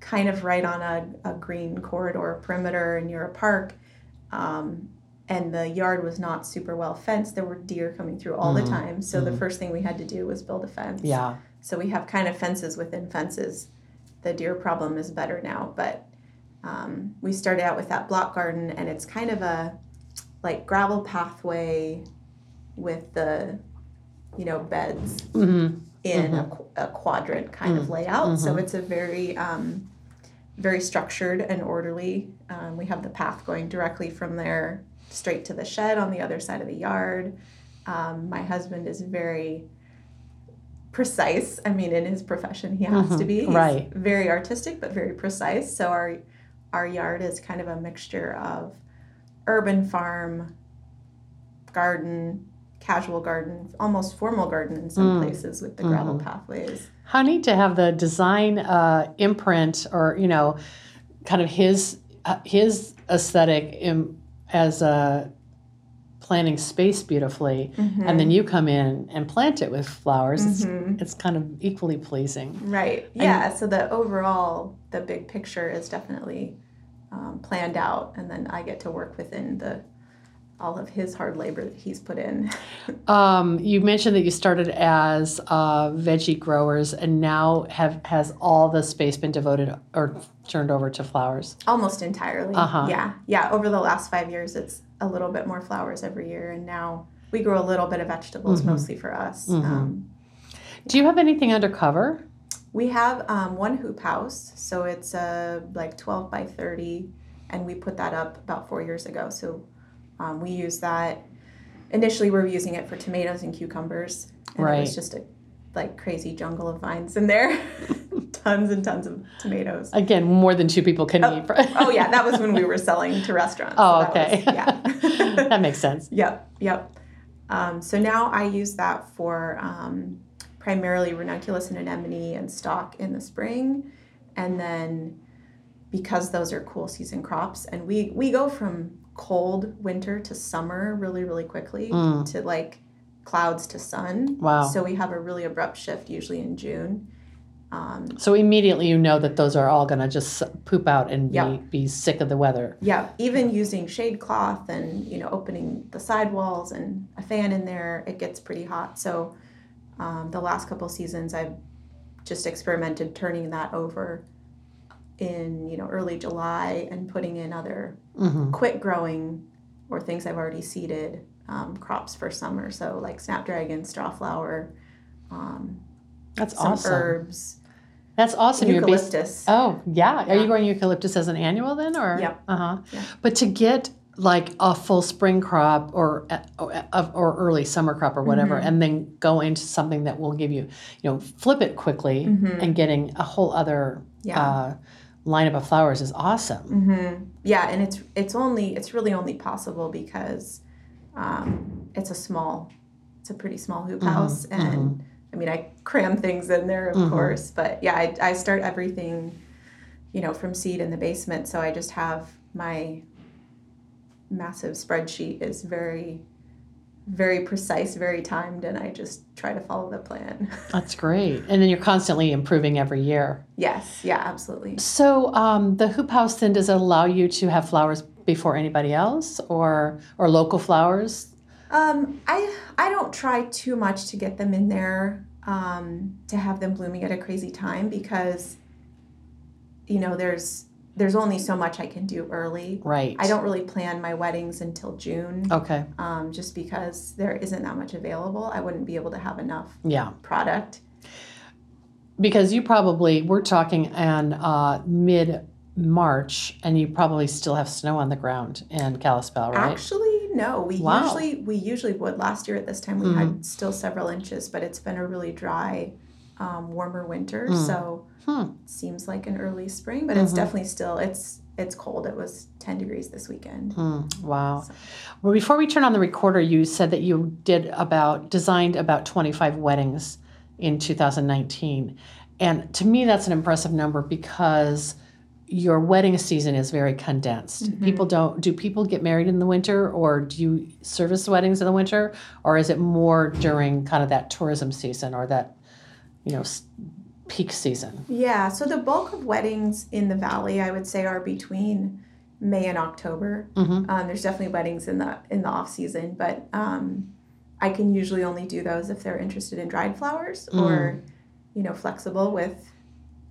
[SPEAKER 3] kind of right on a, a green corridor perimeter near a park, um, and the yard was not super well fenced. There were deer coming through all the time. So the
[SPEAKER 1] Mhm.
[SPEAKER 3] first thing we had to do was build a fence.
[SPEAKER 1] Yeah.
[SPEAKER 3] So we have kind of fences within fences. The deer problem is better now, but um, we started out with that block garden, and it's kind of a like gravel pathway with the you know beds
[SPEAKER 1] hmm
[SPEAKER 3] in a, qu- a quadrant kind of layout. So it's a very um, very structured and orderly. Um, we have the path going directly from there straight to the shed on the other side of the yard. Um, my husband is very precise. I mean, in his profession, he has to
[SPEAKER 1] Mhm,
[SPEAKER 3] be. He's
[SPEAKER 1] right.
[SPEAKER 3] Very artistic, but very precise. So our our yard is kind of a mixture of urban farm, garden, casual garden, almost formal garden in some
[SPEAKER 1] Mm.
[SPEAKER 3] places with the gravel
[SPEAKER 1] Mhm.
[SPEAKER 3] pathways.
[SPEAKER 1] How neat to have the design uh, imprint or, you know, kind of his uh, his aesthetic in, as a planning space beautifully, and then you come in and plant it with flowers. It's,
[SPEAKER 3] Mhm.
[SPEAKER 1] it's kind of equally pleasing.
[SPEAKER 3] Right. Yeah. so the overall, the big picture is definitely um, planned out, and then I get to work within the all of his hard labor that he's put in.
[SPEAKER 1] Um, you mentioned that you started as uh, veggie growers, and now have has all the space been devoted or turned over to flowers?
[SPEAKER 3] Almost entirely.
[SPEAKER 1] Uh-huh.
[SPEAKER 3] Yeah. Yeah. Over the last five years, it's a little bit more flowers every year, and now we grow a little bit of vegetables,
[SPEAKER 1] Mhm.
[SPEAKER 3] mostly for us.
[SPEAKER 1] Mhm.
[SPEAKER 3] Um,
[SPEAKER 1] Do you have anything undercover?
[SPEAKER 3] we have um, one hoop house, so it's uh, like 12 by 30, and we put that up about four years ago. So um, we use that. Initially, we were using it for tomatoes and cucumbers, and it
[SPEAKER 1] Right.
[SPEAKER 3] was just a like crazy jungle of vines in there, tons and tons of tomatoes.
[SPEAKER 1] Again, more than two people can
[SPEAKER 3] Oh,
[SPEAKER 1] eat.
[SPEAKER 3] oh yeah, that was when we were selling to restaurants.
[SPEAKER 1] Oh,
[SPEAKER 3] so that
[SPEAKER 1] okay.
[SPEAKER 3] was- yeah.
[SPEAKER 1] that makes sense.
[SPEAKER 3] Yep, yep. Um, so now I use that for um, primarily ranunculus and anemone and stock in the spring, and then because those are cool season crops, and we we go from cold winter to summer really really quickly
[SPEAKER 1] Mm.
[SPEAKER 3] to like clouds to sun.
[SPEAKER 1] Wow.
[SPEAKER 3] So we have a really abrupt shift usually in June. Um,
[SPEAKER 1] So immediately you know that those are all going to just poop out and be,
[SPEAKER 3] Yeah.
[SPEAKER 1] be sick of the weather.
[SPEAKER 3] Yeah, even using shade cloth and you know opening the sidewalls and a fan in there, it gets pretty hot. So um, the last couple seasons, I've just experimented turning that over in you know early July and putting in other
[SPEAKER 1] hmm
[SPEAKER 3] quick growing or things I've already seeded um, crops for summer. So like snapdragon, strawflower, um,
[SPEAKER 1] That's
[SPEAKER 3] some
[SPEAKER 1] awesome.
[SPEAKER 3] herbs,
[SPEAKER 1] That's awesome.
[SPEAKER 3] Eucalyptus.
[SPEAKER 1] oh, yeah. Are
[SPEAKER 3] Yeah.
[SPEAKER 1] you growing eucalyptus as an annual then? or
[SPEAKER 3] Yep.
[SPEAKER 1] Uh-huh.
[SPEAKER 3] Yeah.
[SPEAKER 1] But to get like a full spring crop or or, or early summer crop or whatever
[SPEAKER 3] Mhm.
[SPEAKER 1] and then go into something that will give you you know flip it quickly
[SPEAKER 3] Mhm.
[SPEAKER 1] and getting a whole other
[SPEAKER 3] Yeah.
[SPEAKER 1] uh, lineup of flowers is awesome
[SPEAKER 3] hmm Yeah, and it's it's only it's really only possible because um, it's a small, it's a pretty small hoop
[SPEAKER 1] Mhm,
[SPEAKER 3] house, and I mean I cram things in there of
[SPEAKER 1] Mhm.
[SPEAKER 3] course, but yeah, I, I start everything, you know, from seed in the basement, so I just have my massive spreadsheet is very very precise, very timed, and I just try to follow the plan.
[SPEAKER 1] that's great and then you're constantly improving every year
[SPEAKER 3] yes, yeah, absolutely.
[SPEAKER 1] so um, the hoop house then does it allow you to have flowers before anybody else or or local flowers
[SPEAKER 3] Um, I I don't try too much to get them in there um, to have them blooming at a crazy time because you know there's there's only so much I can do early.
[SPEAKER 1] right
[SPEAKER 3] I don't really plan my weddings until June,
[SPEAKER 1] okay
[SPEAKER 3] um, just because there isn't that much available. I wouldn't be able to have enough
[SPEAKER 1] yeah
[SPEAKER 3] product.
[SPEAKER 1] because you probably we're talking on uh, mid March, and you probably still have snow on the ground in Kalispell, right?
[SPEAKER 3] Actually, no. We
[SPEAKER 1] Wow.
[SPEAKER 3] usually we usually would. Last year at this time we
[SPEAKER 1] Mm.
[SPEAKER 3] had still several inches, but it's been a really dry, um, warmer winter.
[SPEAKER 1] Mm.
[SPEAKER 3] So
[SPEAKER 1] Hmm.
[SPEAKER 3] it seems like an early spring, but it's
[SPEAKER 1] Mhm.
[SPEAKER 3] definitely still it's it's cold. It was ten degrees this weekend.
[SPEAKER 1] Mm, wow.
[SPEAKER 3] So-
[SPEAKER 1] Well, before we turn on the recorder, you said that you did about designed about 25 weddings in 2019. And to me, that's an impressive number because your wedding season is very condensed.
[SPEAKER 3] Mhm.
[SPEAKER 1] People don't, do people get married in the winter or do you service weddings in the winter? Or is it more during kind of that tourism season or that, you know, peak season?
[SPEAKER 3] Yeah. So the bulk of weddings in the valley, I would say, are between May and October.
[SPEAKER 1] Mm-hmm.
[SPEAKER 3] Um, there's definitely weddings in the in the off season, but um, I can usually only do those if they're interested in dried flowers
[SPEAKER 1] Mm.
[SPEAKER 3] or, you know, flexible with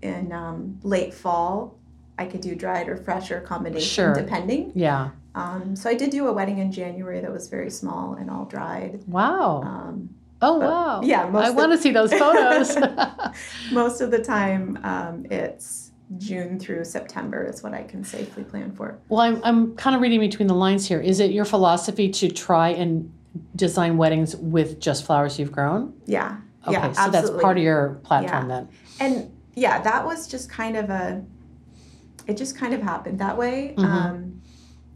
[SPEAKER 3] in um, late fall. I could do dried or fresh or combination
[SPEAKER 1] Sure.
[SPEAKER 3] depending.
[SPEAKER 1] Yeah.
[SPEAKER 3] Um, so I did do a wedding in January that was very small and all dried.
[SPEAKER 1] Wow.
[SPEAKER 3] Um,
[SPEAKER 1] oh, wow.
[SPEAKER 3] yeah,
[SPEAKER 1] I want to see those photos.
[SPEAKER 3] most of the time um, it's June through September is what I can safely plan for.
[SPEAKER 1] Well, I'm, I'm kind of reading between the lines here. Is it your philosophy to try and design weddings with just flowers you've grown?
[SPEAKER 3] Yeah.
[SPEAKER 1] Okay,
[SPEAKER 3] yeah,
[SPEAKER 1] so that's
[SPEAKER 3] absolutely.
[SPEAKER 1] part of your platform
[SPEAKER 3] Yeah.
[SPEAKER 1] then.
[SPEAKER 3] and yeah that was just kind of a it just kind of happened that way
[SPEAKER 1] Mhm.
[SPEAKER 3] um,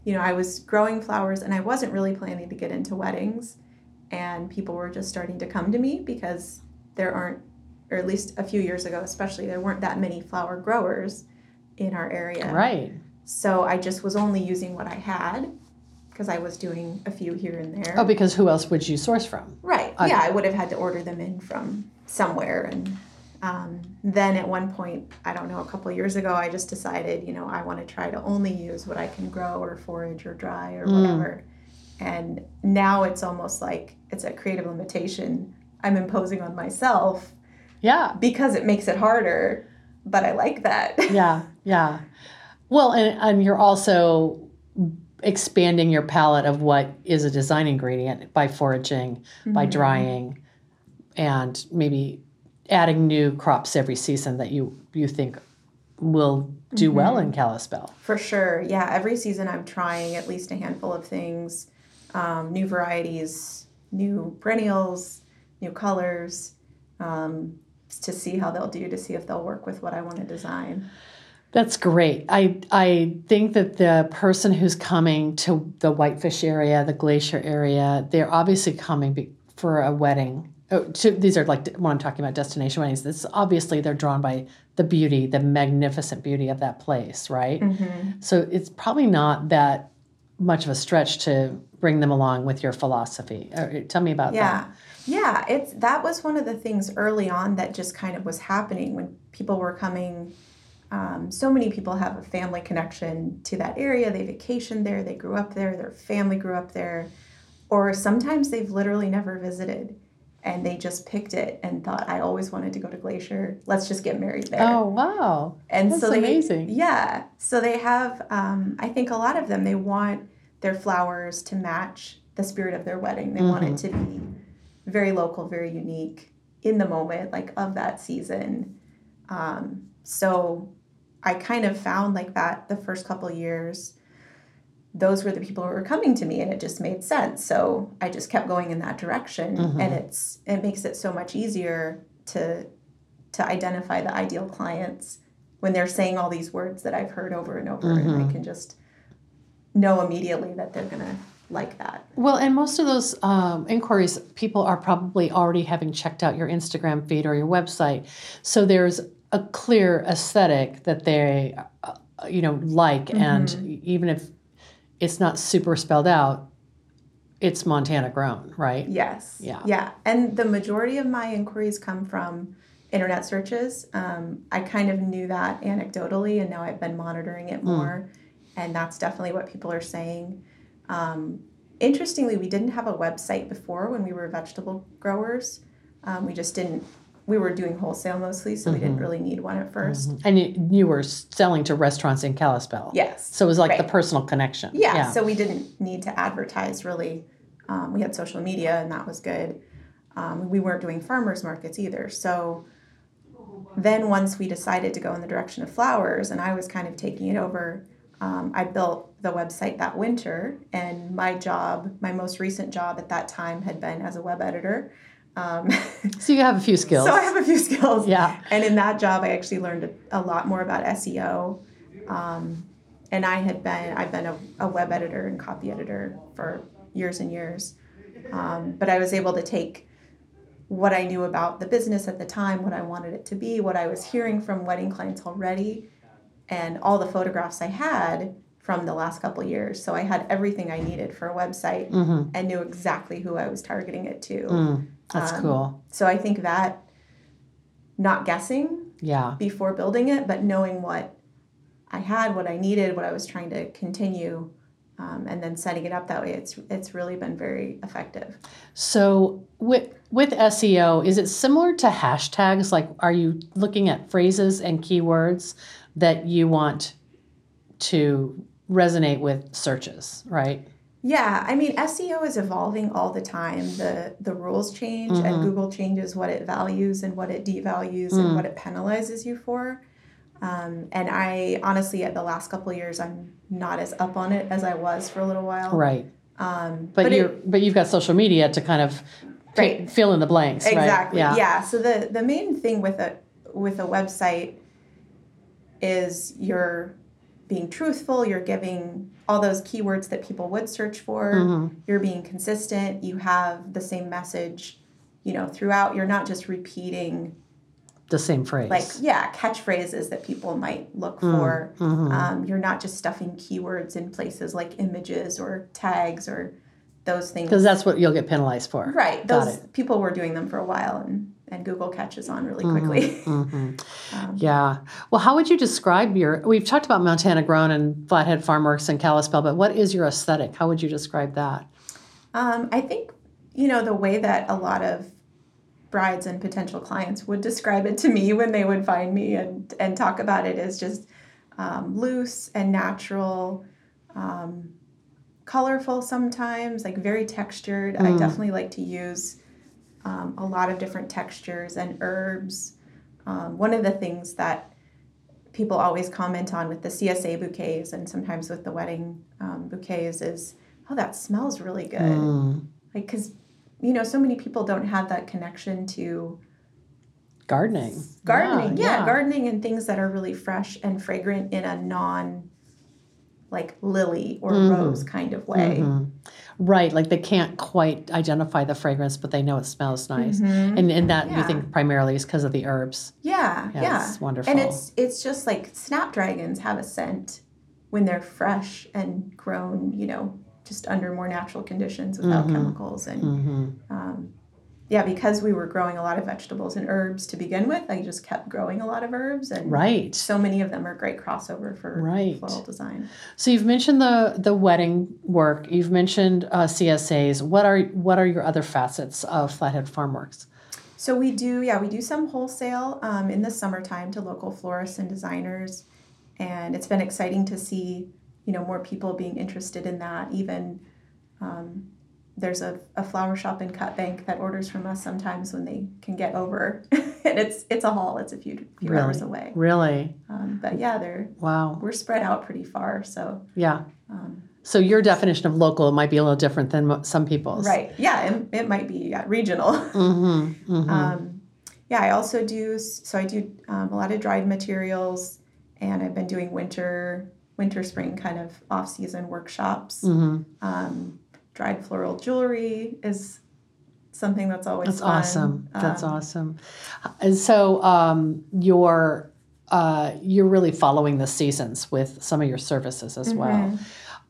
[SPEAKER 3] you know i was growing flowers and i wasn't really planning to get into weddings and people were just starting to come to me because there aren't or at least a few years ago especially there weren't that many flower growers in our area
[SPEAKER 1] Right.
[SPEAKER 3] so i just was only using what i had because i was doing a few here and there
[SPEAKER 1] Oh, because who else would you source from?
[SPEAKER 3] Right.
[SPEAKER 1] I-
[SPEAKER 3] yeah, I would have had to order them in from somewhere. And um, then at one point, I don't know, a couple years ago, I just decided, you know, I want to try to only use what I can grow or forage or dry or
[SPEAKER 1] Mm.
[SPEAKER 3] whatever. And now it's almost like it's a creative limitation I'm imposing on myself
[SPEAKER 1] Yeah.
[SPEAKER 3] because it makes it harder. But I like that.
[SPEAKER 1] Yeah. Yeah. Well, and, and you're also expanding your palette of what is a design ingredient by foraging, by
[SPEAKER 3] Mhm.
[SPEAKER 1] drying, and maybe adding new crops every season that you, you think will do well in Kalispell.
[SPEAKER 3] For sure. Yeah. Every season I'm trying at least a handful of things, um, new varieties, new perennials, new colors, um, to see how they'll do, to see if they'll work with what I want to design.
[SPEAKER 1] That's great. I I think that the person who's coming to the Whitefish area, the Glacier area, they're obviously coming be, for a wedding. Oh, to, these are like when I'm talking about destination weddings. This obviously they're drawn by the beauty, the magnificent beauty of that place, right?
[SPEAKER 3] Mm-hmm.
[SPEAKER 1] So it's probably not that much of a stretch to bring them along with your philosophy. Uh, tell me about that.
[SPEAKER 3] Yeah. Yeah, it's that was one of the things early on that just kind of was happening when people were coming. Um, so many people have a family connection to that area. They vacationed there, they grew up there, their family grew up there, or sometimes they've literally never visited and they just picked it and thought, I always wanted to go to Glacier. Let's just get married there.
[SPEAKER 1] Oh wow,
[SPEAKER 3] and
[SPEAKER 1] that's
[SPEAKER 3] so they,
[SPEAKER 1] amazing.
[SPEAKER 3] Yeah. So they have, um, I think a lot of them, they want their flowers to match the spirit of their wedding. They want it to be very local, very unique in the moment, like of that season. Um, so I kind of found like that the first couple years, those were the people who were coming to me and it just made sense. So I just kept going in that direction
[SPEAKER 1] Mhm.
[SPEAKER 3] and it's it makes it so much easier to to identify the ideal clients when they're saying all these words that I've heard over and over and
[SPEAKER 1] Mhm.
[SPEAKER 3] I can just know immediately that they're gonna like that.
[SPEAKER 1] Well, and most of those um, inquiries, people are probably already having checked out your Instagram feed or your website. So there's a clear aesthetic that they, uh, you know, like, and even if it's not super spelled out, it's Montana grown, right?
[SPEAKER 3] Yes.
[SPEAKER 1] Yeah.
[SPEAKER 3] Yeah. And the majority of my inquiries come from internet searches. Um, I kind of knew that anecdotally, and now I've been monitoring it more. And that's definitely what people are saying. Um, interestingly, we didn't have a website before when we were vegetable growers. Um, we just didn't, we were doing wholesale mostly, so we didn't really need one at 1st
[SPEAKER 1] And you, you were selling to restaurants in Kalispell.
[SPEAKER 3] Yes.
[SPEAKER 1] So it was like the personal connection.
[SPEAKER 3] Yeah, so we didn't need to advertise really. Um, we had social media, and that was good. Um, we weren't doing farmers markets either. So then once we decided to go in the direction of flowers and I was kind of taking it over, um, I built the website that winter. And my job, my most recent job at that time, had been as a web editor. Um,
[SPEAKER 1] so you have a few skills.
[SPEAKER 3] So I have a few skills.
[SPEAKER 1] Yeah.
[SPEAKER 3] And in that job, I actually learned a, a lot more about SEO. Um, and I had been, I've been a, a, web editor and copy editor for years and years. Um, but I was able to take what I knew about the business at the time, what I wanted it to be, what I was hearing from wedding clients already, and all the photographs I had from the last couple years. So I had everything I needed for a website mm-hmm. and knew exactly who I was targeting it to.
[SPEAKER 1] Mm, that's um, cool.
[SPEAKER 3] So I think that not guessing
[SPEAKER 1] yeah.
[SPEAKER 3] before building it, but knowing what I had, what I needed, what I was trying to continue um, and then setting it up that way it's it's really been very effective.
[SPEAKER 1] So with with seo is it similar to hashtags? Like are you looking at phrases and keywords that you want to resonate with searches right
[SPEAKER 3] yeah i mean seo is evolving all the time the the rules change mm-hmm. and google changes what it values and what it devalues mm. and what it penalizes you for um, and I honestly, at the last couple of years, I'm not as up on it as I was for a little while.
[SPEAKER 1] Right.
[SPEAKER 3] Um,
[SPEAKER 1] but, but you're it, but you've got social media to kind of right. fill in the blanks.
[SPEAKER 3] Exactly.
[SPEAKER 1] Right?
[SPEAKER 3] Yeah. yeah. So the the main thing with a with a website is you're being truthful. You're giving all those keywords that people would search for. Mm-hmm. You're being consistent. You have the same message, you know, throughout. You're not just repeating
[SPEAKER 1] the same phrase.
[SPEAKER 3] Like, yeah, catchphrases that people might look mm, for. Mm-hmm. Um, you're not just stuffing keywords in places like images or tags or those things.
[SPEAKER 1] Because that's what you'll get penalized for.
[SPEAKER 3] Right. Those people were doing them for a while and, and Google catches on really mm-hmm, quickly.
[SPEAKER 1] Mm-hmm. um, yeah. Well, how would you describe your, we've talked about Montana Grown and Flathead Farmworks and Kalispell, but what is your aesthetic? How would you describe that?
[SPEAKER 3] Um, I think, you know, the way that a lot of brides and potential clients would describe it to me when they would find me and, and talk about it is just um, loose and natural, um, colorful sometimes, like very textured. Mm. I definitely like to use um, a lot of different textures and herbs. Um, one of the things that people always comment on with the CSA bouquets and sometimes with the wedding um, bouquets is, oh, that smells really good. Mm. Like, because you know, so many people don't have that connection to
[SPEAKER 1] gardening.
[SPEAKER 3] Gardening, yeah, yeah, gardening and things that are really fresh and fragrant in a non like lily or mm-hmm. rose kind of way. Mm-hmm.
[SPEAKER 1] Right, like they can't quite identify the fragrance, but they know it smells nice, mm-hmm. and and that yeah. you think primarily is because of the herbs.
[SPEAKER 3] Yeah, yeah, yeah,
[SPEAKER 1] it's wonderful.
[SPEAKER 3] And it's it's just like snapdragons have a scent when they're fresh and grown, you know, just under more natural conditions without mm-hmm. chemicals and mm-hmm. um, yeah because we were growing a lot of vegetables and herbs to begin with i just kept growing a lot of herbs and
[SPEAKER 1] right.
[SPEAKER 3] so many of them are great crossover for
[SPEAKER 1] right.
[SPEAKER 3] floral design.
[SPEAKER 1] So you've mentioned the the wedding work you've mentioned uh, csas what are what are your other facets of flathead farmworks?
[SPEAKER 3] So we do yeah we do some wholesale um, in the summertime to local florists and designers and it's been exciting to see you know more people being interested in that even um, there's a, a flower shop in Cut Bank that orders from us sometimes when they can get over. And it's it's a haul. It's a few, few
[SPEAKER 1] really?
[SPEAKER 3] hours away.
[SPEAKER 1] Really?
[SPEAKER 3] Um, but yeah they're
[SPEAKER 1] wow.
[SPEAKER 3] we're spread out pretty far so
[SPEAKER 1] yeah. um, so your definition of local might be a little different than some people's.
[SPEAKER 3] Right. Yeah it, it might be yeah, regional. Mm-hmm, mm-hmm. Um, yeah i also do so i do um, a lot of dried materials and i've been doing winter winter spring kind of off season workshops. Mm-hmm. Um, dried floral jewelry is something that's always
[SPEAKER 1] that's
[SPEAKER 3] fun.
[SPEAKER 1] awesome. That's um, awesome. And so um, you're uh, you're really following the seasons with some of your services as mm-hmm. well.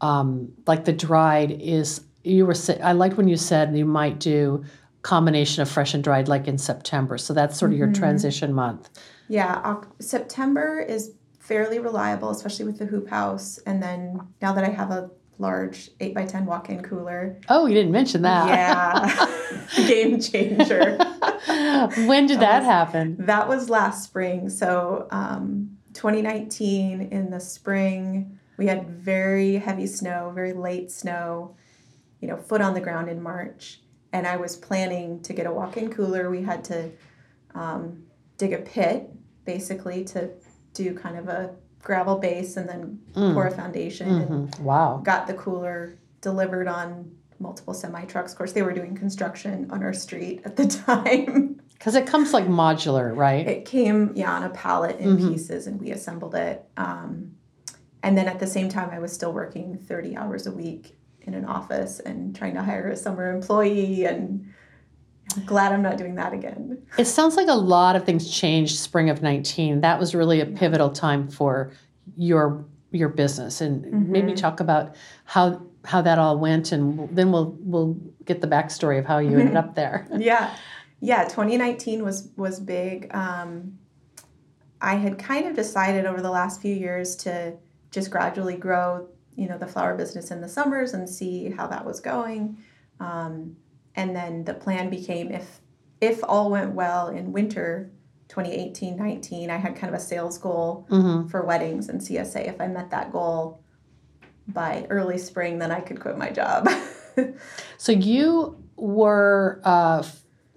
[SPEAKER 1] Um, like the dried is you were I liked when you said you might do combination of fresh and dried like in September. So that's sort of mm-hmm. your transition month.
[SPEAKER 3] Yeah, September is fairly reliable, especially with the hoop house. And then now that I have a large 8 by 10 walk-in cooler.
[SPEAKER 1] Oh, you didn't mention that.
[SPEAKER 3] Yeah. Game changer.
[SPEAKER 1] when did that, that was, happen?
[SPEAKER 3] That was last spring. So, um, 2019 in the spring, we had very heavy snow, very late snow, you know, foot on the ground in March. And I was planning to get a walk-in cooler. We had to um, dig a pit basically to do kind of a gravel base and then
[SPEAKER 1] Mm.
[SPEAKER 3] pour a foundation and
[SPEAKER 1] Mhm. Wow.
[SPEAKER 3] got the cooler delivered on multiple semi trucks. Of course, they were doing construction on our street at the time.
[SPEAKER 1] Because it comes like modular, right?
[SPEAKER 3] it came, yeah, on a pallet in
[SPEAKER 1] Mhm.
[SPEAKER 3] pieces, and we assembled it. Um, and then at the same time, I was still working 30 hours a week in an office and trying to hire a summer employee. And glad I'm not doing that again.
[SPEAKER 1] It sounds like a lot of things changed spring of 19. That was really a pivotal time for your your business and maybe
[SPEAKER 3] Mhm.
[SPEAKER 1] talk about how how that all went and then we'll we'll get the backstory of how you ended up there.
[SPEAKER 3] yeah yeah 2019 was was big um, i had kind of decided over the last few years to just gradually grow you know the flower business in the summers and see how that was going um, and then the plan became if if all went well in winter 2018 19 i had kind of a sales goal
[SPEAKER 1] hmm
[SPEAKER 3] for weddings and csa if i met that goal by early spring then i could quit my job.
[SPEAKER 1] So you were uh,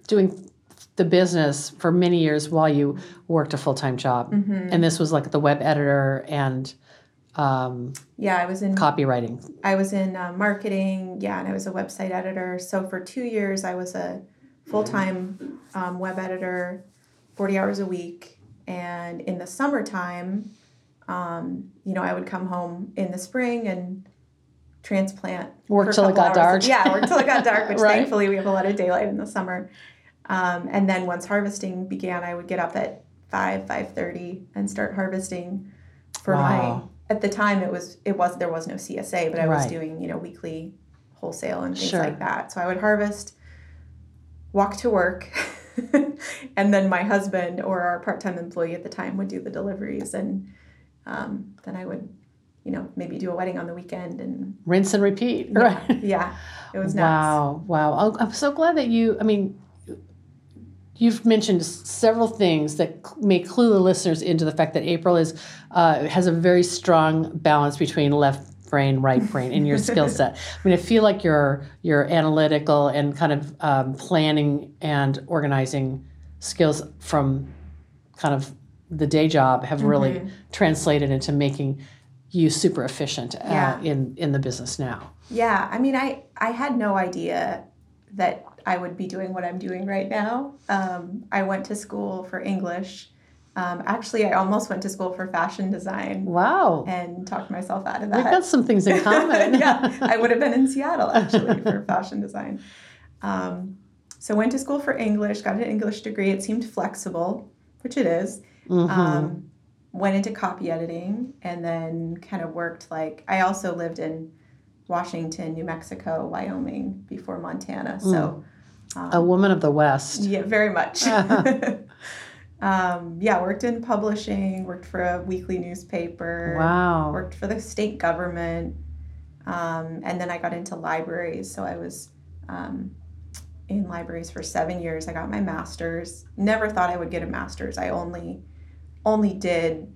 [SPEAKER 1] doing the business for many years while you worked a full time job,
[SPEAKER 3] Mhm.
[SPEAKER 1] and this was like the web editor and um,
[SPEAKER 3] yeah i was in
[SPEAKER 1] copywriting.
[SPEAKER 3] I was in uh, marketing, yeah, and I was a website editor. So for two years, I was a full time um, web editor, 40 hours a week. And in the summertime, um, you know, I would come home in the spring and transplant.
[SPEAKER 1] Work till it got
[SPEAKER 3] hours.
[SPEAKER 1] dark.
[SPEAKER 3] Yeah, work till it got dark, which
[SPEAKER 1] Right.
[SPEAKER 3] thankfully we have a lot of daylight in the summer. Um, and then once harvesting began, I would get up at 5, 5.30 and start harvesting for my
[SPEAKER 1] Wow.
[SPEAKER 3] At the time it was it was there was no CSA, but I was
[SPEAKER 1] Right.
[SPEAKER 3] doing you know weekly wholesale and things
[SPEAKER 1] Sure.
[SPEAKER 3] like that. So I would harvest, walk to work, and then my husband or our part time employee at the time would do the deliveries, and um, then I would you know maybe do a wedding on the weekend and
[SPEAKER 1] Rinse and repeat.
[SPEAKER 3] yeah,
[SPEAKER 1] Right.
[SPEAKER 3] yeah it was nuts.
[SPEAKER 1] Wow, wow. Oh, I'm so glad that you, I mean, you've mentioned several things that may clue the listeners into the fact that April is uh, has a very strong balance between left brain, right brain in your skill set. I mean, I feel like your your analytical and kind of um, planning and organizing skills from kind of the day job have really
[SPEAKER 3] Mhm.
[SPEAKER 1] translated into making you super efficient uh,
[SPEAKER 3] Yeah.
[SPEAKER 1] in in the business now.
[SPEAKER 3] Yeah, I mean, I I had no idea that I would be doing what I'm doing right now. Um, I went to school for English. Um, actually, I almost went to school for fashion design
[SPEAKER 1] Wow.
[SPEAKER 3] and talked myself out of that.
[SPEAKER 1] We've got some things in common.
[SPEAKER 3] yeah, I would have been in Seattle actually for fashion design. Um, so went to school for English, got an English degree. It seemed flexible, which it is.
[SPEAKER 1] Mhm.
[SPEAKER 3] Um, went into copy editing and then kind of worked like I also lived in Washington, New Mexico, Wyoming before Montana. So um,
[SPEAKER 1] a woman of the West.
[SPEAKER 3] yeah, very much. Um, yeah, worked in publishing, worked for a weekly newspaper,
[SPEAKER 1] Wow.
[SPEAKER 3] worked for the state government, um, and then I got into libraries. So I was um, in libraries for seven years. I got my master's. Never thought I would get a master's. I only only did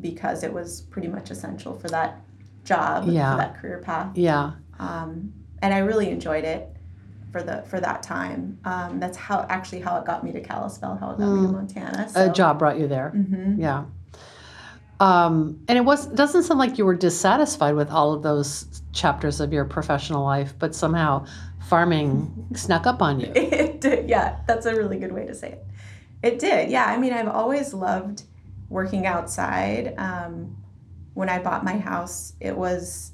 [SPEAKER 3] because it was pretty much essential for that job,
[SPEAKER 1] Yeah.
[SPEAKER 3] for that career path
[SPEAKER 1] Yeah.
[SPEAKER 3] um, and I really enjoyed it for the for that time. Um, that's how actually how it got me to Kalispell, how it got me to
[SPEAKER 1] Mm.
[SPEAKER 3] Montana. So.
[SPEAKER 1] A job brought you there.
[SPEAKER 3] hmm
[SPEAKER 1] Yeah. Um, and it was doesn't sound like you were dissatisfied with all of those chapters of your professional life, but somehow farming snuck up on you.
[SPEAKER 3] It did, yeah, that's a really good way to say it. It did, yeah. I mean, I've always loved working outside. Um, when I bought my house, it was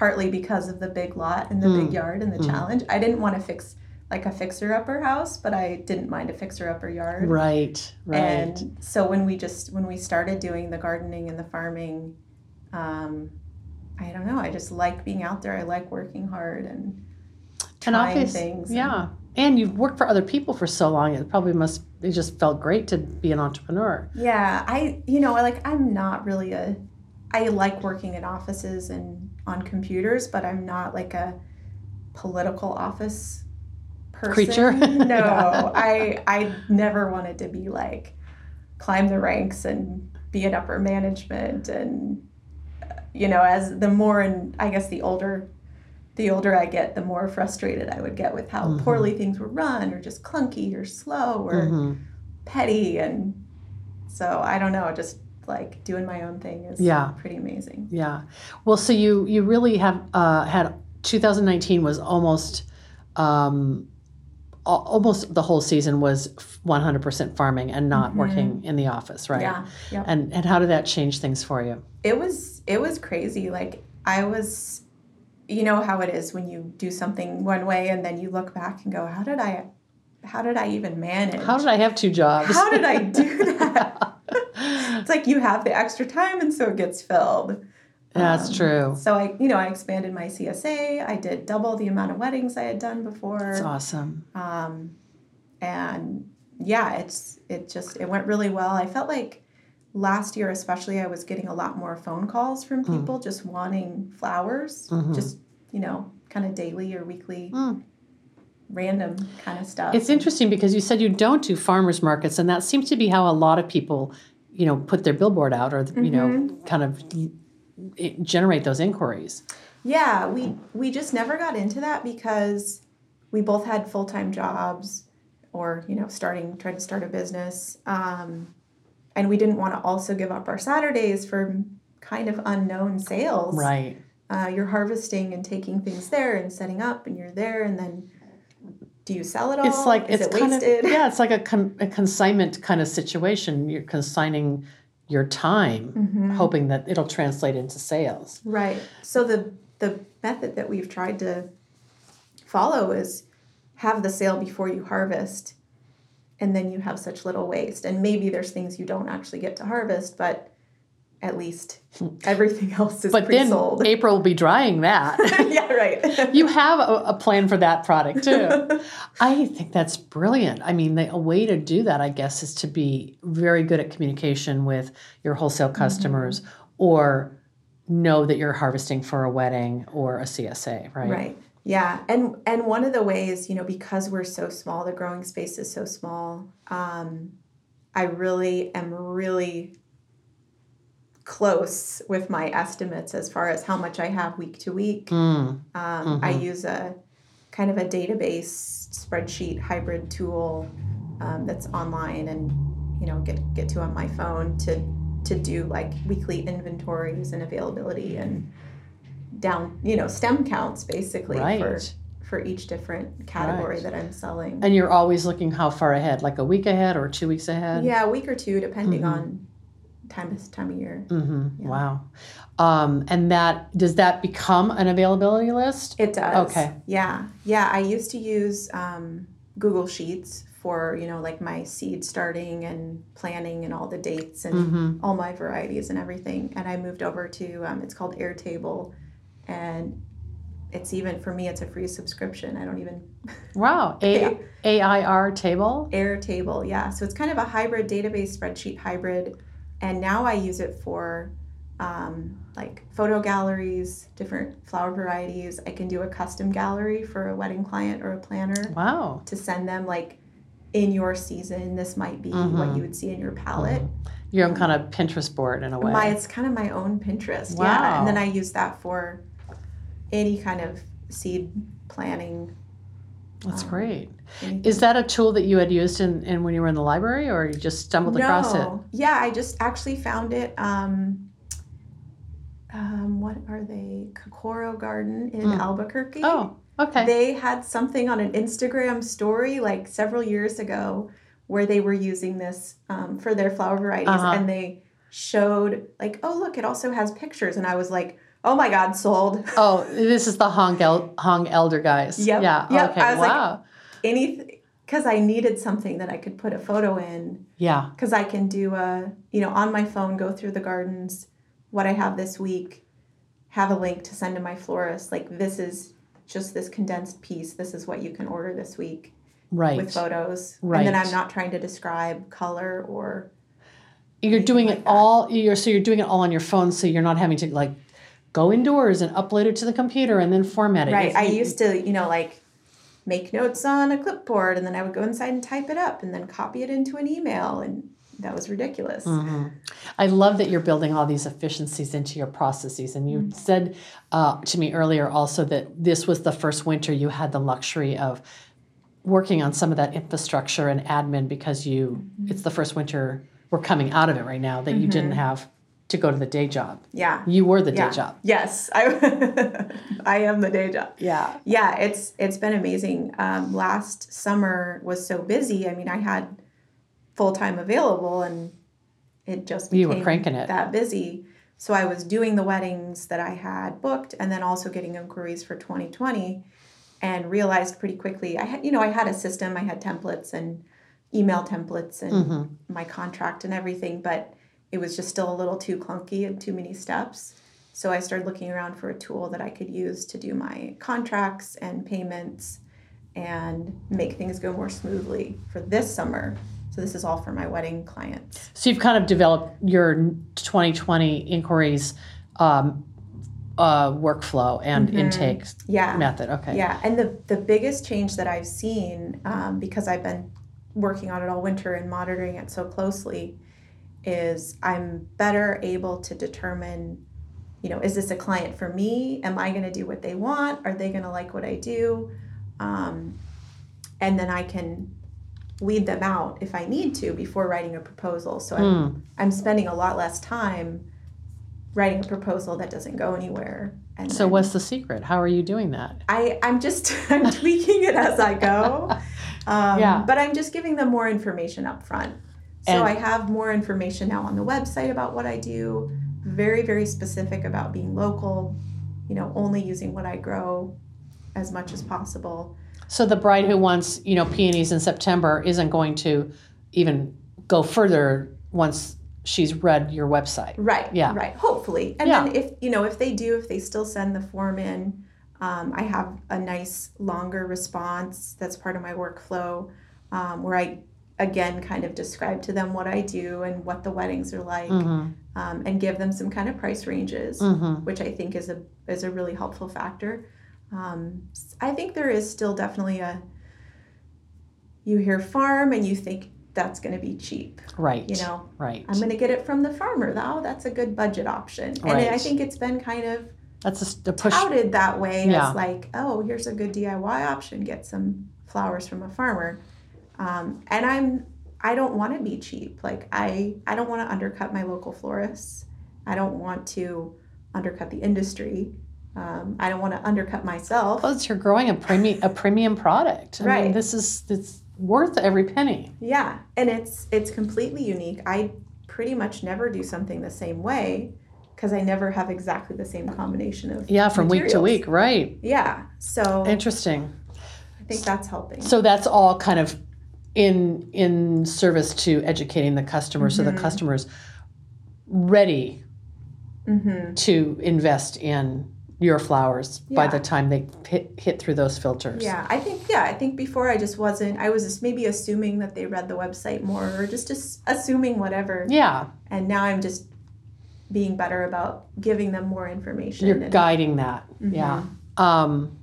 [SPEAKER 3] partly because of the big lot and the
[SPEAKER 1] Mm.
[SPEAKER 3] big yard and the
[SPEAKER 1] Mm.
[SPEAKER 3] challenge. I didn't want to fix like a fixer upper house, but I didn't mind a fixer upper yard.
[SPEAKER 1] Right. Right.
[SPEAKER 3] And so when we just when we started doing the gardening and the farming, um, I don't know. I just like being out there. I like working hard and
[SPEAKER 1] and
[SPEAKER 3] trying
[SPEAKER 1] obvious,
[SPEAKER 3] things. and-
[SPEAKER 1] yeah. And you've worked for other people for so long. It probably must. It just felt great to be an entrepreneur.
[SPEAKER 3] yeah. I you know like I'm not really a. I like working in offices and on computers, but I'm not like a political office person.
[SPEAKER 1] Creature?
[SPEAKER 3] No. I I never wanted to be like climb the ranks and be in upper management and you know as the more and I guess the older the older I get, the more frustrated I would get with how
[SPEAKER 1] Mhm.
[SPEAKER 3] poorly things were run or just clunky or slow or
[SPEAKER 1] Mhm.
[SPEAKER 3] petty and So I don't know, just like doing my own thing is
[SPEAKER 1] Yeah.
[SPEAKER 3] pretty amazing.
[SPEAKER 1] Yeah. Well, so you you really have uh, had 2019 was almost um, almost the whole season was 100% farming and not
[SPEAKER 3] Mhm.
[SPEAKER 1] working in the office, right?
[SPEAKER 3] Yeah. Yep.
[SPEAKER 1] And and how did that change things for you?
[SPEAKER 3] it was it was crazy like i was you know how it is when you do something one way and then you look back and go how did i how did i even manage
[SPEAKER 1] How did I have two jobs?
[SPEAKER 3] How did i do that it's like you have the extra time and so it gets filled
[SPEAKER 1] That's
[SPEAKER 3] Um,
[SPEAKER 1] true.
[SPEAKER 3] so i you know i expanded my csa i did double the amount of weddings i had done before
[SPEAKER 1] That's awesome.
[SPEAKER 3] um, and yeah it's it just it went really well i felt like last year especially i was getting a lot more phone calls from
[SPEAKER 1] Mm.
[SPEAKER 3] people just wanting flowers
[SPEAKER 1] Mhm.
[SPEAKER 3] just you know kind of daily or weekly
[SPEAKER 1] Mm.
[SPEAKER 3] random kind of stuff
[SPEAKER 1] It's interesting because you said you don't do farmers markets, and that seems to be how a lot of people, you know, put their billboard out or you know,
[SPEAKER 3] Mm-hmm.
[SPEAKER 1] kind of generate those inquiries.
[SPEAKER 3] yeah we we just never got into that because we both had full-time jobs or you know starting trying to start a business um, and we didn't want to also give up our saturdays for kind of unknown sales
[SPEAKER 1] Right.
[SPEAKER 3] uh, you're harvesting and taking things there and setting up and you're there and then do you sell it all
[SPEAKER 1] It's like
[SPEAKER 3] is
[SPEAKER 1] it's
[SPEAKER 3] it
[SPEAKER 1] kind
[SPEAKER 3] wasted
[SPEAKER 1] of yeah, it's like a, con- a consignment kind of situation. You're consigning your time,
[SPEAKER 3] Mhm.
[SPEAKER 1] hoping that it'll translate into sales.
[SPEAKER 3] right so the the method that we've tried to follow is have the sale before you harvest and then you have such little waste and maybe there's things you don't actually get to harvest but at least everything else is
[SPEAKER 1] But then
[SPEAKER 3] pre-sold
[SPEAKER 1] April will be drying that.
[SPEAKER 3] yeah right
[SPEAKER 1] you have a, a plan for that product too. I think that's brilliant. I mean, the, a way to do that, I guess, is to be very good at communication with your wholesale customers or know that you're harvesting for a wedding or a CSA, right?
[SPEAKER 3] Right. Yeah, and and one of the ways, you know, because we're so small, the growing space is so small. Um, I really am really close with my estimates as far as how much I have week to week.
[SPEAKER 1] Mm,
[SPEAKER 3] Um, I use a kind of a database spreadsheet hybrid tool um, that's online and you know get get to on my phone to to do like weekly inventories and availability and down you know stem counts basically for
[SPEAKER 1] right.
[SPEAKER 3] for each different category
[SPEAKER 1] Right.
[SPEAKER 3] that I'm selling.
[SPEAKER 1] And you're always looking how far ahead, like a week ahead or two weeks ahead?
[SPEAKER 3] yeah, a week or two depending
[SPEAKER 1] Mhm.
[SPEAKER 3] on time of time of year.
[SPEAKER 1] Mm-hmm.
[SPEAKER 3] Yeah.
[SPEAKER 1] Wow. Um, and that does that become an availability list?
[SPEAKER 3] It does.
[SPEAKER 1] Okay.
[SPEAKER 3] Yeah. Yeah. I used to use um, Google Sheets for, you know, like my seed starting and planning and all the dates and
[SPEAKER 1] hmm
[SPEAKER 3] all my varieties and everything. And I moved over to, um, it's called Airtable. And it's even, for me, it's a free subscription. I don't even,
[SPEAKER 1] Wow. A
[SPEAKER 3] Yeah.
[SPEAKER 1] AIR table.
[SPEAKER 3] Airtable. Yeah. So it's kind of a hybrid database spreadsheet hybrid. And now I use it for um, like photo galleries, different flower varieties. I can do a custom gallery for a wedding client or a planner.
[SPEAKER 1] Wow.
[SPEAKER 3] to send them like in your season this might be what
[SPEAKER 1] Mhm.
[SPEAKER 3] you would see in your palette
[SPEAKER 1] Your own kind of Pinterest board in a way.
[SPEAKER 3] my it's kind of my own pinterest yeah and then i use that for any kind of seed planning
[SPEAKER 1] That's
[SPEAKER 3] um,
[SPEAKER 1] great.
[SPEAKER 3] anything.
[SPEAKER 1] Is that a tool that you had used in, in when you were in the library, or you just stumbled across it?
[SPEAKER 3] no yeah i just actually found it um um, what are they? Kokoro Garden in
[SPEAKER 1] Mm.
[SPEAKER 3] Albuquerque.
[SPEAKER 1] Oh, okay.
[SPEAKER 3] They had something on an Instagram story like several years ago where they were using this um, for their flower varieties
[SPEAKER 1] Uh-huh.
[SPEAKER 3] and they showed like, oh look, it also has pictures, and I was like, oh my god, sold.
[SPEAKER 1] oh, this is the Hong, El- Hong Elder guys.
[SPEAKER 3] Yep,
[SPEAKER 1] Yeah.
[SPEAKER 3] yep.
[SPEAKER 1] Okay.
[SPEAKER 3] I was like-
[SPEAKER 1] wow.
[SPEAKER 3] Anything because I needed something that I could put a photo in
[SPEAKER 1] yeah.
[SPEAKER 3] because I can do a you know on my phone go through the gardens, what I have this week, have a link to send to my florist. Like this is just this condensed piece. This is what you can order this week.
[SPEAKER 1] Right.
[SPEAKER 3] with photos.
[SPEAKER 1] Right.
[SPEAKER 3] And then I'm not trying to describe color or
[SPEAKER 1] you're doing
[SPEAKER 3] like
[SPEAKER 1] it
[SPEAKER 3] that.
[SPEAKER 1] all. You're so you're doing it all on your phone, so you're not having to like go indoors and upload it to the computer and then format it.
[SPEAKER 3] right.
[SPEAKER 1] It's-
[SPEAKER 3] I used to, you know, like make notes on a clipboard and then I would go inside and type it up and then copy it into an email and that was ridiculous.
[SPEAKER 1] Mhm. I love that you're building all these efficiencies into your processes. And you
[SPEAKER 3] Mm-hmm.
[SPEAKER 1] said uh, to me earlier also that this was the first winter you had the luxury of working on some of that infrastructure and admin because you
[SPEAKER 3] Mm-hmm.
[SPEAKER 1] it's the first winter we're coming out of it right now that you didn't have to go to the day job.
[SPEAKER 3] Yeah.
[SPEAKER 1] You were the
[SPEAKER 3] yeah.
[SPEAKER 1] day job.
[SPEAKER 3] Yes, I I am the day job.
[SPEAKER 1] Yeah.
[SPEAKER 3] Yeah, it's it's been amazing. Um, last summer was so busy. I mean, I had full time available, and it just
[SPEAKER 1] You were cranking it.
[SPEAKER 3] that busy. So I was doing the weddings that I had booked, and then also getting inquiries for 2020, and realized pretty quickly I had you know I had a system, I had templates and email templates and
[SPEAKER 1] Mm-hmm.
[SPEAKER 3] my contract and everything, but it was just still a little too clunky and too many steps. So I started looking around for a tool that I could use to do my contracts and payments and make things go more smoothly for this summer. So this is all for my wedding clients.
[SPEAKER 1] So you've kind of developed your 2020 inquiries um, uh, workflow and intake
[SPEAKER 3] Yeah.
[SPEAKER 1] method. Okay.
[SPEAKER 3] Yeah, and the the biggest change that I've seen um, because I've been working on it all winter and monitoring it so closely is I'm better able to determine, you know, is this a client for me? Am I going to do what they want? Are they going to like what I do? Um, and then I can weed them out if I need to before writing a proposal. So I'm I'm spending a lot less time writing a proposal that doesn't go anywhere. And
[SPEAKER 1] So
[SPEAKER 3] then-
[SPEAKER 1] what's the secret? How are you doing that?
[SPEAKER 3] I, I'm just I'm tweaking it as I go. Um,
[SPEAKER 1] Yeah.
[SPEAKER 3] But I'm just giving them more information up front. So
[SPEAKER 1] And-
[SPEAKER 3] I have more information now on the website about what I do, very, very specific about being local, you know, only using what I grow as much as possible.
[SPEAKER 1] So the bride who wants, you know, peonies in September isn't going to even go further once she's read your website.
[SPEAKER 3] Right.
[SPEAKER 1] Yeah.
[SPEAKER 3] Right. Hopefully. And
[SPEAKER 1] Yeah.
[SPEAKER 3] then if you know, if they do, if they still send the form in, um, I have a nice longer response that's part of my workflow, um, where I again kind of describe to them what I do and what the weddings are like,
[SPEAKER 1] Mm-hmm.
[SPEAKER 3] um, and give them some kind of price ranges,
[SPEAKER 1] Mm-hmm.
[SPEAKER 3] which I think is a is a really helpful factor. Um, I think there is still definitely a you hear farm and you think that's going to be cheap,
[SPEAKER 1] Right.
[SPEAKER 3] you know.
[SPEAKER 1] Right.
[SPEAKER 3] I'm going to get it from the farmer. Oh, that's a good budget option. And I think it's been kind of
[SPEAKER 1] That's a, a push.
[SPEAKER 3] touted that way
[SPEAKER 1] Yeah.
[SPEAKER 3] as like, oh, here's a good DIY option. Get some flowers from a farmer. Um, and I'm I don't want to be cheap. Like I I don't want to undercut my local florists. I don't want to undercut the industry. Um, I don't want to undercut myself.
[SPEAKER 1] Plus, you're growing a premium a premium product. I mean,
[SPEAKER 3] Right.
[SPEAKER 1] this is it's worth every penny.
[SPEAKER 3] Yeah, and it's it's completely unique. I pretty much never do something the same way because I never have exactly the same combination of
[SPEAKER 1] Yeah, from week to week. Right.
[SPEAKER 3] Yeah, so
[SPEAKER 1] Interesting.
[SPEAKER 3] I think that's helping.
[SPEAKER 1] So that's all kind of in in service to educating the customer, so the
[SPEAKER 3] Mhm.
[SPEAKER 1] customer's ready
[SPEAKER 3] hmm
[SPEAKER 1] to invest in your flowers by the time they hit, hit through those filters.
[SPEAKER 3] Yeah, I think yeah, I think before I just wasn't. I was just maybe assuming that they read the website more, or just as, assuming whatever.
[SPEAKER 1] Yeah,
[SPEAKER 3] And now I'm just being better about giving them more information.
[SPEAKER 1] you're
[SPEAKER 3] and
[SPEAKER 1] guiding that.
[SPEAKER 3] Mhm.
[SPEAKER 1] Yeah. Um,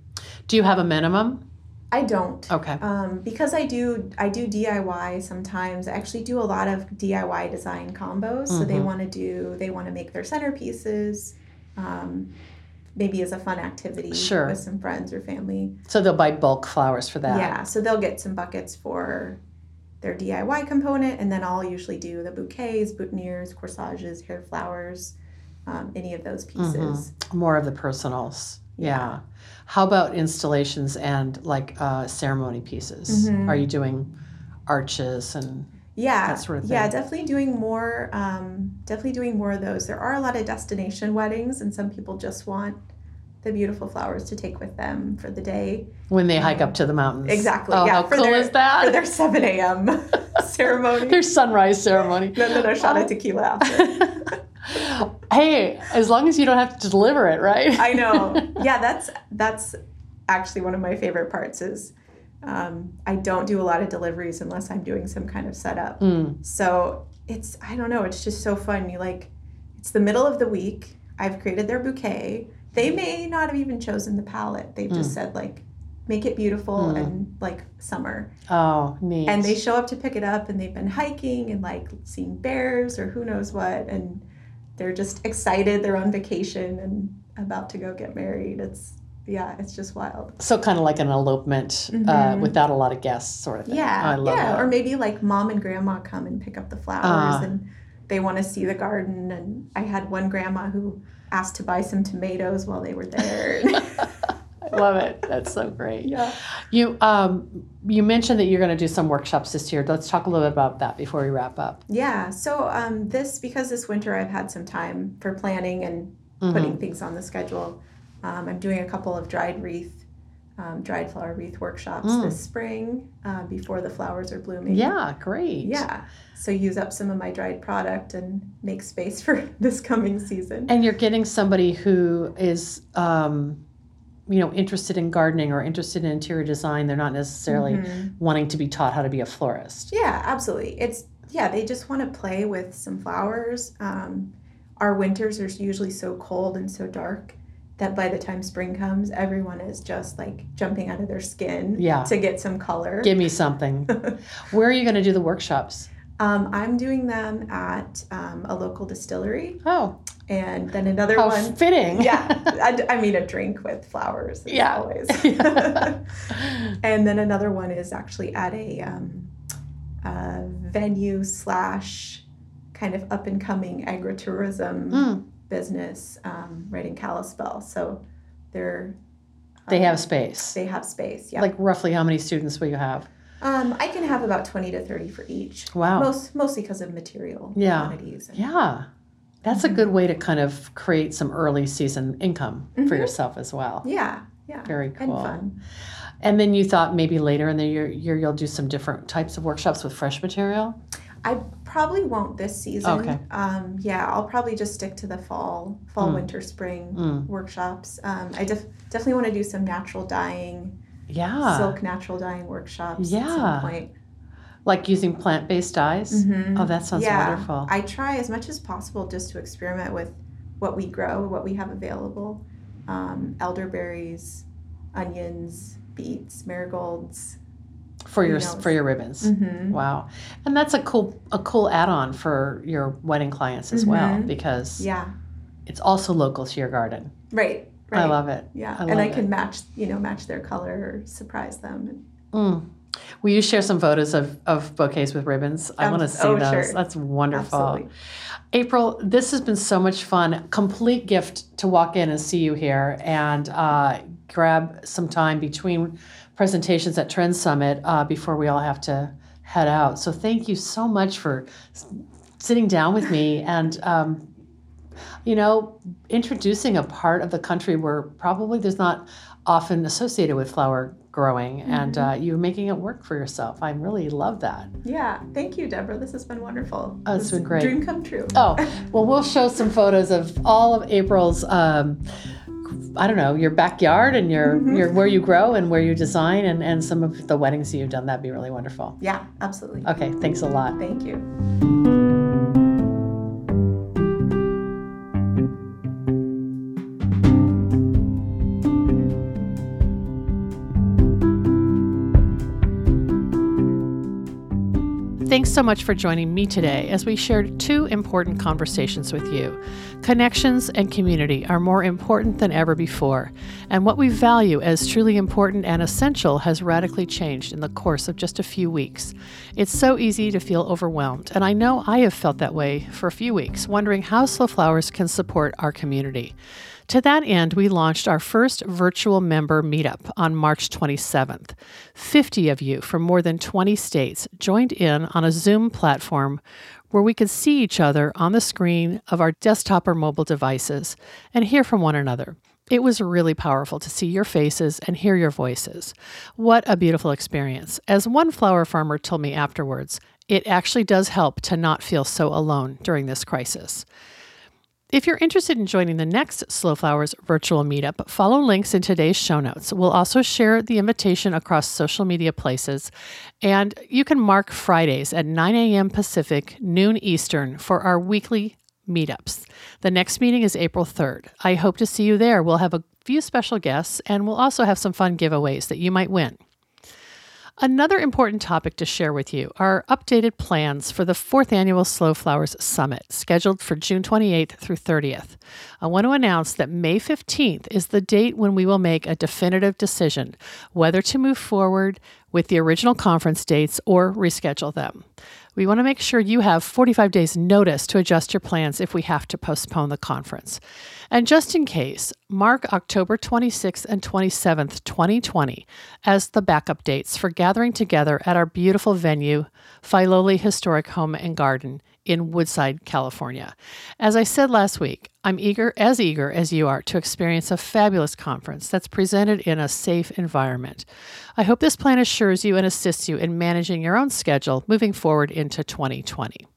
[SPEAKER 1] do you have a minimum?
[SPEAKER 3] I don't.
[SPEAKER 1] Okay.
[SPEAKER 3] Um, because I do I do DIY sometimes. I actually do a lot of DIY design combos. So they
[SPEAKER 1] Mhm.
[SPEAKER 3] want to do they want to make their centerpieces, um, maybe as a fun activity
[SPEAKER 1] Sure.
[SPEAKER 3] with some friends or family.
[SPEAKER 1] So they'll buy bulk flowers for that.
[SPEAKER 3] Yeah, so they'll get some buckets for their DIY component, and then I'll usually do the bouquets, boutonnieres, corsages, hair flowers, um, any of those pieces.
[SPEAKER 1] More of the personals. Yeah.
[SPEAKER 3] Yeah.
[SPEAKER 1] How about installations and like uh, ceremony pieces?
[SPEAKER 3] Mhm.
[SPEAKER 1] Are you doing arches and
[SPEAKER 3] Yeah,
[SPEAKER 1] That sort of thing?
[SPEAKER 3] yeah, definitely doing more. Um, definitely doing more of those. There are a lot of destination weddings, and some people just want the beautiful flowers to take with them for the day.
[SPEAKER 1] when they hike up to the mountains?
[SPEAKER 3] Exactly.
[SPEAKER 1] Oh,
[SPEAKER 3] yeah,
[SPEAKER 1] how
[SPEAKER 3] for
[SPEAKER 1] cool
[SPEAKER 3] their,
[SPEAKER 1] is that?
[SPEAKER 3] For their seven a.m. ceremony.
[SPEAKER 1] Their sunrise ceremony.
[SPEAKER 3] then then a shot of tequila after.
[SPEAKER 1] hey, as long as you don't have to deliver it, right?
[SPEAKER 3] I know. Yeah, that's that's actually one of my favorite parts is um, I don't do a lot of deliveries unless I'm doing some kind of setup.
[SPEAKER 1] Mm,
[SPEAKER 3] So it's I don't know, it's just so fun. You like it's the middle of the week. I've created their bouquet. They may not have even chosen the palette. They've just said like make it beautiful
[SPEAKER 1] Mm.
[SPEAKER 3] and like summer.
[SPEAKER 1] oh, neat.
[SPEAKER 3] And they show up to pick it up and they've been hiking and like seeing bears or who knows what and they're just excited they're on vacation and about to go get married. It's yeah, it's just wild.
[SPEAKER 1] So kind of like an elopement uh, without a lot of guests, sort of thing.
[SPEAKER 3] Mm-hmm. Yeah, yeah.
[SPEAKER 1] that.
[SPEAKER 3] Or maybe like mom and grandma come and pick up the flowers
[SPEAKER 1] Ah.
[SPEAKER 3] and they want to see the garden. And I had one grandma who asked to buy some tomatoes while they were there.
[SPEAKER 1] Love it. That's so great.
[SPEAKER 3] yeah.
[SPEAKER 1] You um, you mentioned that you're going to do some workshops this year. Let's talk a little bit about that before we wrap up.
[SPEAKER 3] Yeah. So um, this because this winter I've had some time for planning and
[SPEAKER 1] Mm-hmm.
[SPEAKER 3] putting things on the schedule. Um, I'm doing a couple of dried wreath, um, dried flower wreath workshops
[SPEAKER 1] Mm.
[SPEAKER 3] this spring uh, before the flowers are blooming.
[SPEAKER 1] Yeah, great.
[SPEAKER 3] Yeah. So use up some of my dried product and make space for this coming season.
[SPEAKER 1] And you're getting somebody who is, um, you know, interested in gardening or interested in interior design. They're not necessarily
[SPEAKER 3] Mhm.
[SPEAKER 1] wanting to be taught how to be a florist.
[SPEAKER 3] Yeah, absolutely. It's yeah, they just want to play with some flowers. Um, our winters are usually so cold and so dark that by the time spring comes, everyone is just like jumping out of their skin
[SPEAKER 1] Yeah.
[SPEAKER 3] to get some color.
[SPEAKER 1] Give me something. Where are you going to do the workshops?
[SPEAKER 3] Um, I'm doing them at um, a local distillery,
[SPEAKER 1] Oh,
[SPEAKER 3] and then another
[SPEAKER 1] how
[SPEAKER 3] one.
[SPEAKER 1] fitting.
[SPEAKER 3] Yeah, I, I mean a drink with flowers.
[SPEAKER 1] Yeah.
[SPEAKER 3] always. and then another one is actually at a, um, a venue slash kind of up and coming agritourism
[SPEAKER 1] Mm,
[SPEAKER 3] business um, right in Kalispell. So they're
[SPEAKER 1] they
[SPEAKER 3] um,
[SPEAKER 1] have space.
[SPEAKER 3] they have space. Yeah.
[SPEAKER 1] Like roughly how many students will you have?
[SPEAKER 3] Um, I can have about twenty to thirty for each.
[SPEAKER 1] Wow.
[SPEAKER 3] Most mostly because of material
[SPEAKER 1] Yeah.
[SPEAKER 3] quantities. and-
[SPEAKER 1] Yeah. That's a
[SPEAKER 3] Mhm.
[SPEAKER 1] good way to kind of create some early season income for
[SPEAKER 3] Mhm.
[SPEAKER 1] yourself as well.
[SPEAKER 3] Yeah. Yeah.
[SPEAKER 1] Very
[SPEAKER 3] And
[SPEAKER 1] cool.
[SPEAKER 3] fun.
[SPEAKER 1] And then you thought maybe later in the year, year you'll do some different types of workshops with fresh material.
[SPEAKER 3] I probably won't this season.
[SPEAKER 1] Okay.
[SPEAKER 3] Um, yeah, I'll probably just stick to the fall, fall,
[SPEAKER 1] Mm.
[SPEAKER 3] winter, spring
[SPEAKER 1] Mm.
[SPEAKER 3] workshops. Um, I def- definitely want to do some natural dyeing,
[SPEAKER 1] Yeah.
[SPEAKER 3] silk natural dyeing workshops at
[SPEAKER 1] Yeah.
[SPEAKER 3] some point.
[SPEAKER 1] Like using plant based dyes.
[SPEAKER 3] Mhm.
[SPEAKER 1] Oh, that sounds
[SPEAKER 3] yeah,
[SPEAKER 1] wonderful.
[SPEAKER 3] I try as much as possible just to experiment with what we grow, what we have available. Um, elderberries, onions, beets, marigolds.
[SPEAKER 1] for your
[SPEAKER 3] knows?
[SPEAKER 1] for your ribbons.
[SPEAKER 3] Mm-hmm.
[SPEAKER 1] Wow. And that's a cool a cool add-on for your wedding clients as well
[SPEAKER 3] Mhm.
[SPEAKER 1] because
[SPEAKER 3] Yeah,
[SPEAKER 1] it's also local to your garden.
[SPEAKER 3] right. Right.
[SPEAKER 1] I love it.
[SPEAKER 3] Yeah,
[SPEAKER 1] I
[SPEAKER 3] and I
[SPEAKER 1] love
[SPEAKER 3] can
[SPEAKER 1] it.
[SPEAKER 3] match, you know, match their color or surprise them.
[SPEAKER 1] Mm. Will you share some photos of, of bouquets with ribbons? I
[SPEAKER 3] Um,
[SPEAKER 1] want to see
[SPEAKER 3] oh,
[SPEAKER 1] those.
[SPEAKER 3] sure.
[SPEAKER 1] That's wonderful.
[SPEAKER 3] Absolutely.
[SPEAKER 1] April, this has been so much fun. Complete gift to walk in and see you here and uh, grab some time between presentations at Trend Summit uh, before we all have to head out. So thank you so much for sitting down with me and. Um, you know, introducing a part of the country where probably there's not often associated with flower growing, and uh, you're making it work for yourself. I really love that.
[SPEAKER 3] Yeah, thank you, Debra. This has been wonderful.
[SPEAKER 1] Oh, it's
[SPEAKER 3] This
[SPEAKER 1] been great.
[SPEAKER 3] Dream come true.
[SPEAKER 1] Oh, well, we'll show some photos of all of April's. Um, I don't know your backyard and your
[SPEAKER 3] Mhm.
[SPEAKER 1] your where you grow and where you design and and some of the weddings you've done. That'd be really wonderful.
[SPEAKER 3] Yeah, absolutely.
[SPEAKER 1] Okay, thanks a lot.
[SPEAKER 3] Thank you.
[SPEAKER 1] Thanks so much for joining me today as we shared two important conversations with you. Connections and community are more important than ever before, and what we value as truly important and essential has radically changed in the course of just a few weeks. It's so easy to feel overwhelmed, and I know I have felt that way for a few weeks, wondering how Slow Flowers can support our community. To that end, we launched our first virtual member meetup on March 27th. 50 of you from more than 20 states joined in on a Zoom platform where we could see each other on the screen of our desktop or mobile devices and hear from one another. It was really powerful to see your faces and hear your voices. What a beautiful experience. As one flower farmer told me afterwards, it actually does help to not feel so alone during this crisis. If you're interested in joining the next Slow Flowers virtual meetup, follow links in today's show notes. We'll also share the invitation across social media places, and you can mark Fridays at 9 a.m. Pacific, noon Eastern for our weekly meetups. The next meeting is April 3rd. I hope to see you there. We'll have a few special guests, and we'll also have some fun giveaways that you might win. Another important topic to share with you are updated plans for the fourth annual Slow Flowers Summit, scheduled for June 28th through 30th. I want to announce that May 15th is the date when we will make a definitive decision whether to move forward with the original conference dates or reschedule them. We want to make sure you have 45 days' notice to adjust your plans if we have to postpone the conference. And just in case, mark October 26th and 27th, 2020, as the backup dates for gathering together at our beautiful venue, Filoli Historic Home and Garden in Woodside, California. As I said last week, I'm eager, as eager as you are, to experience a fabulous conference that's presented in a safe environment. I hope this plan assures you and assists you in managing your own schedule moving forward into 2020.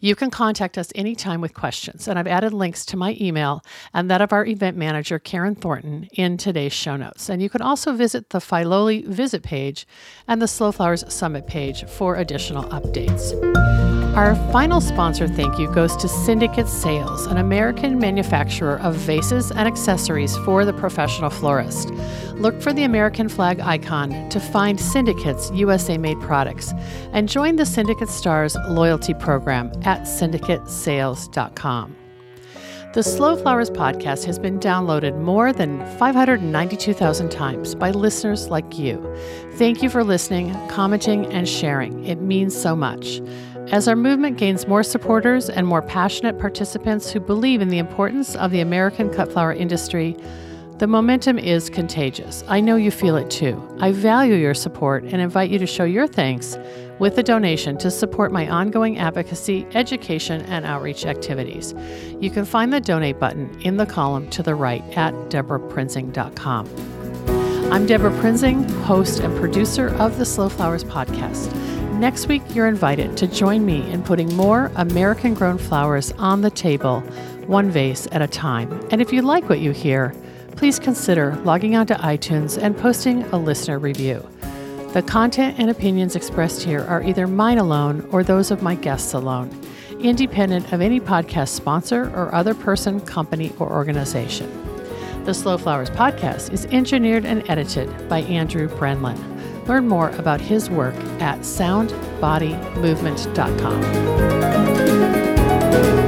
[SPEAKER 1] You can contact us anytime with questions, and I've added links to my email and that of our event manager, Karen Thornton, in today's show notes. And you can also visit the Filoli visit page and the Slow Flowers Summit page for additional updates. Our final sponsor thank you goes to Syndicate Sales, an American manufacturer of vases and accessories for the professional florist. Look for the American flag icon to find Syndicate's USA made products and join the Syndicate Stars loyalty program at syndicatesales.com. The Slow Flowers podcast has been downloaded more than 592,000 times by listeners like you. Thank you for listening, commenting, and sharing. It means so much. As our movement gains more supporters and more passionate participants who believe in the importance of the American cut flower industry, the momentum is contagious. I know you feel it too. I value your support and invite you to show your thanks with a donation to support my ongoing advocacy, education, and outreach activities. You can find the donate button in the column to the right at debraprinzing.com. I'm Debra Prinzing, host and producer of the Slow Flowers podcast. Next week, you're invited to join me in putting more American grown flowers on the table, one vase at a time. And if you like what you hear, please consider logging onto iTunes and posting a listener review. The content and opinions expressed here are either mine alone or those of my guests alone, independent of any podcast sponsor or other person, company, or organization. The Slow Flowers podcast is engineered and edited by Andrew Brenlin. Learn more about his work at soundbodymovement.com.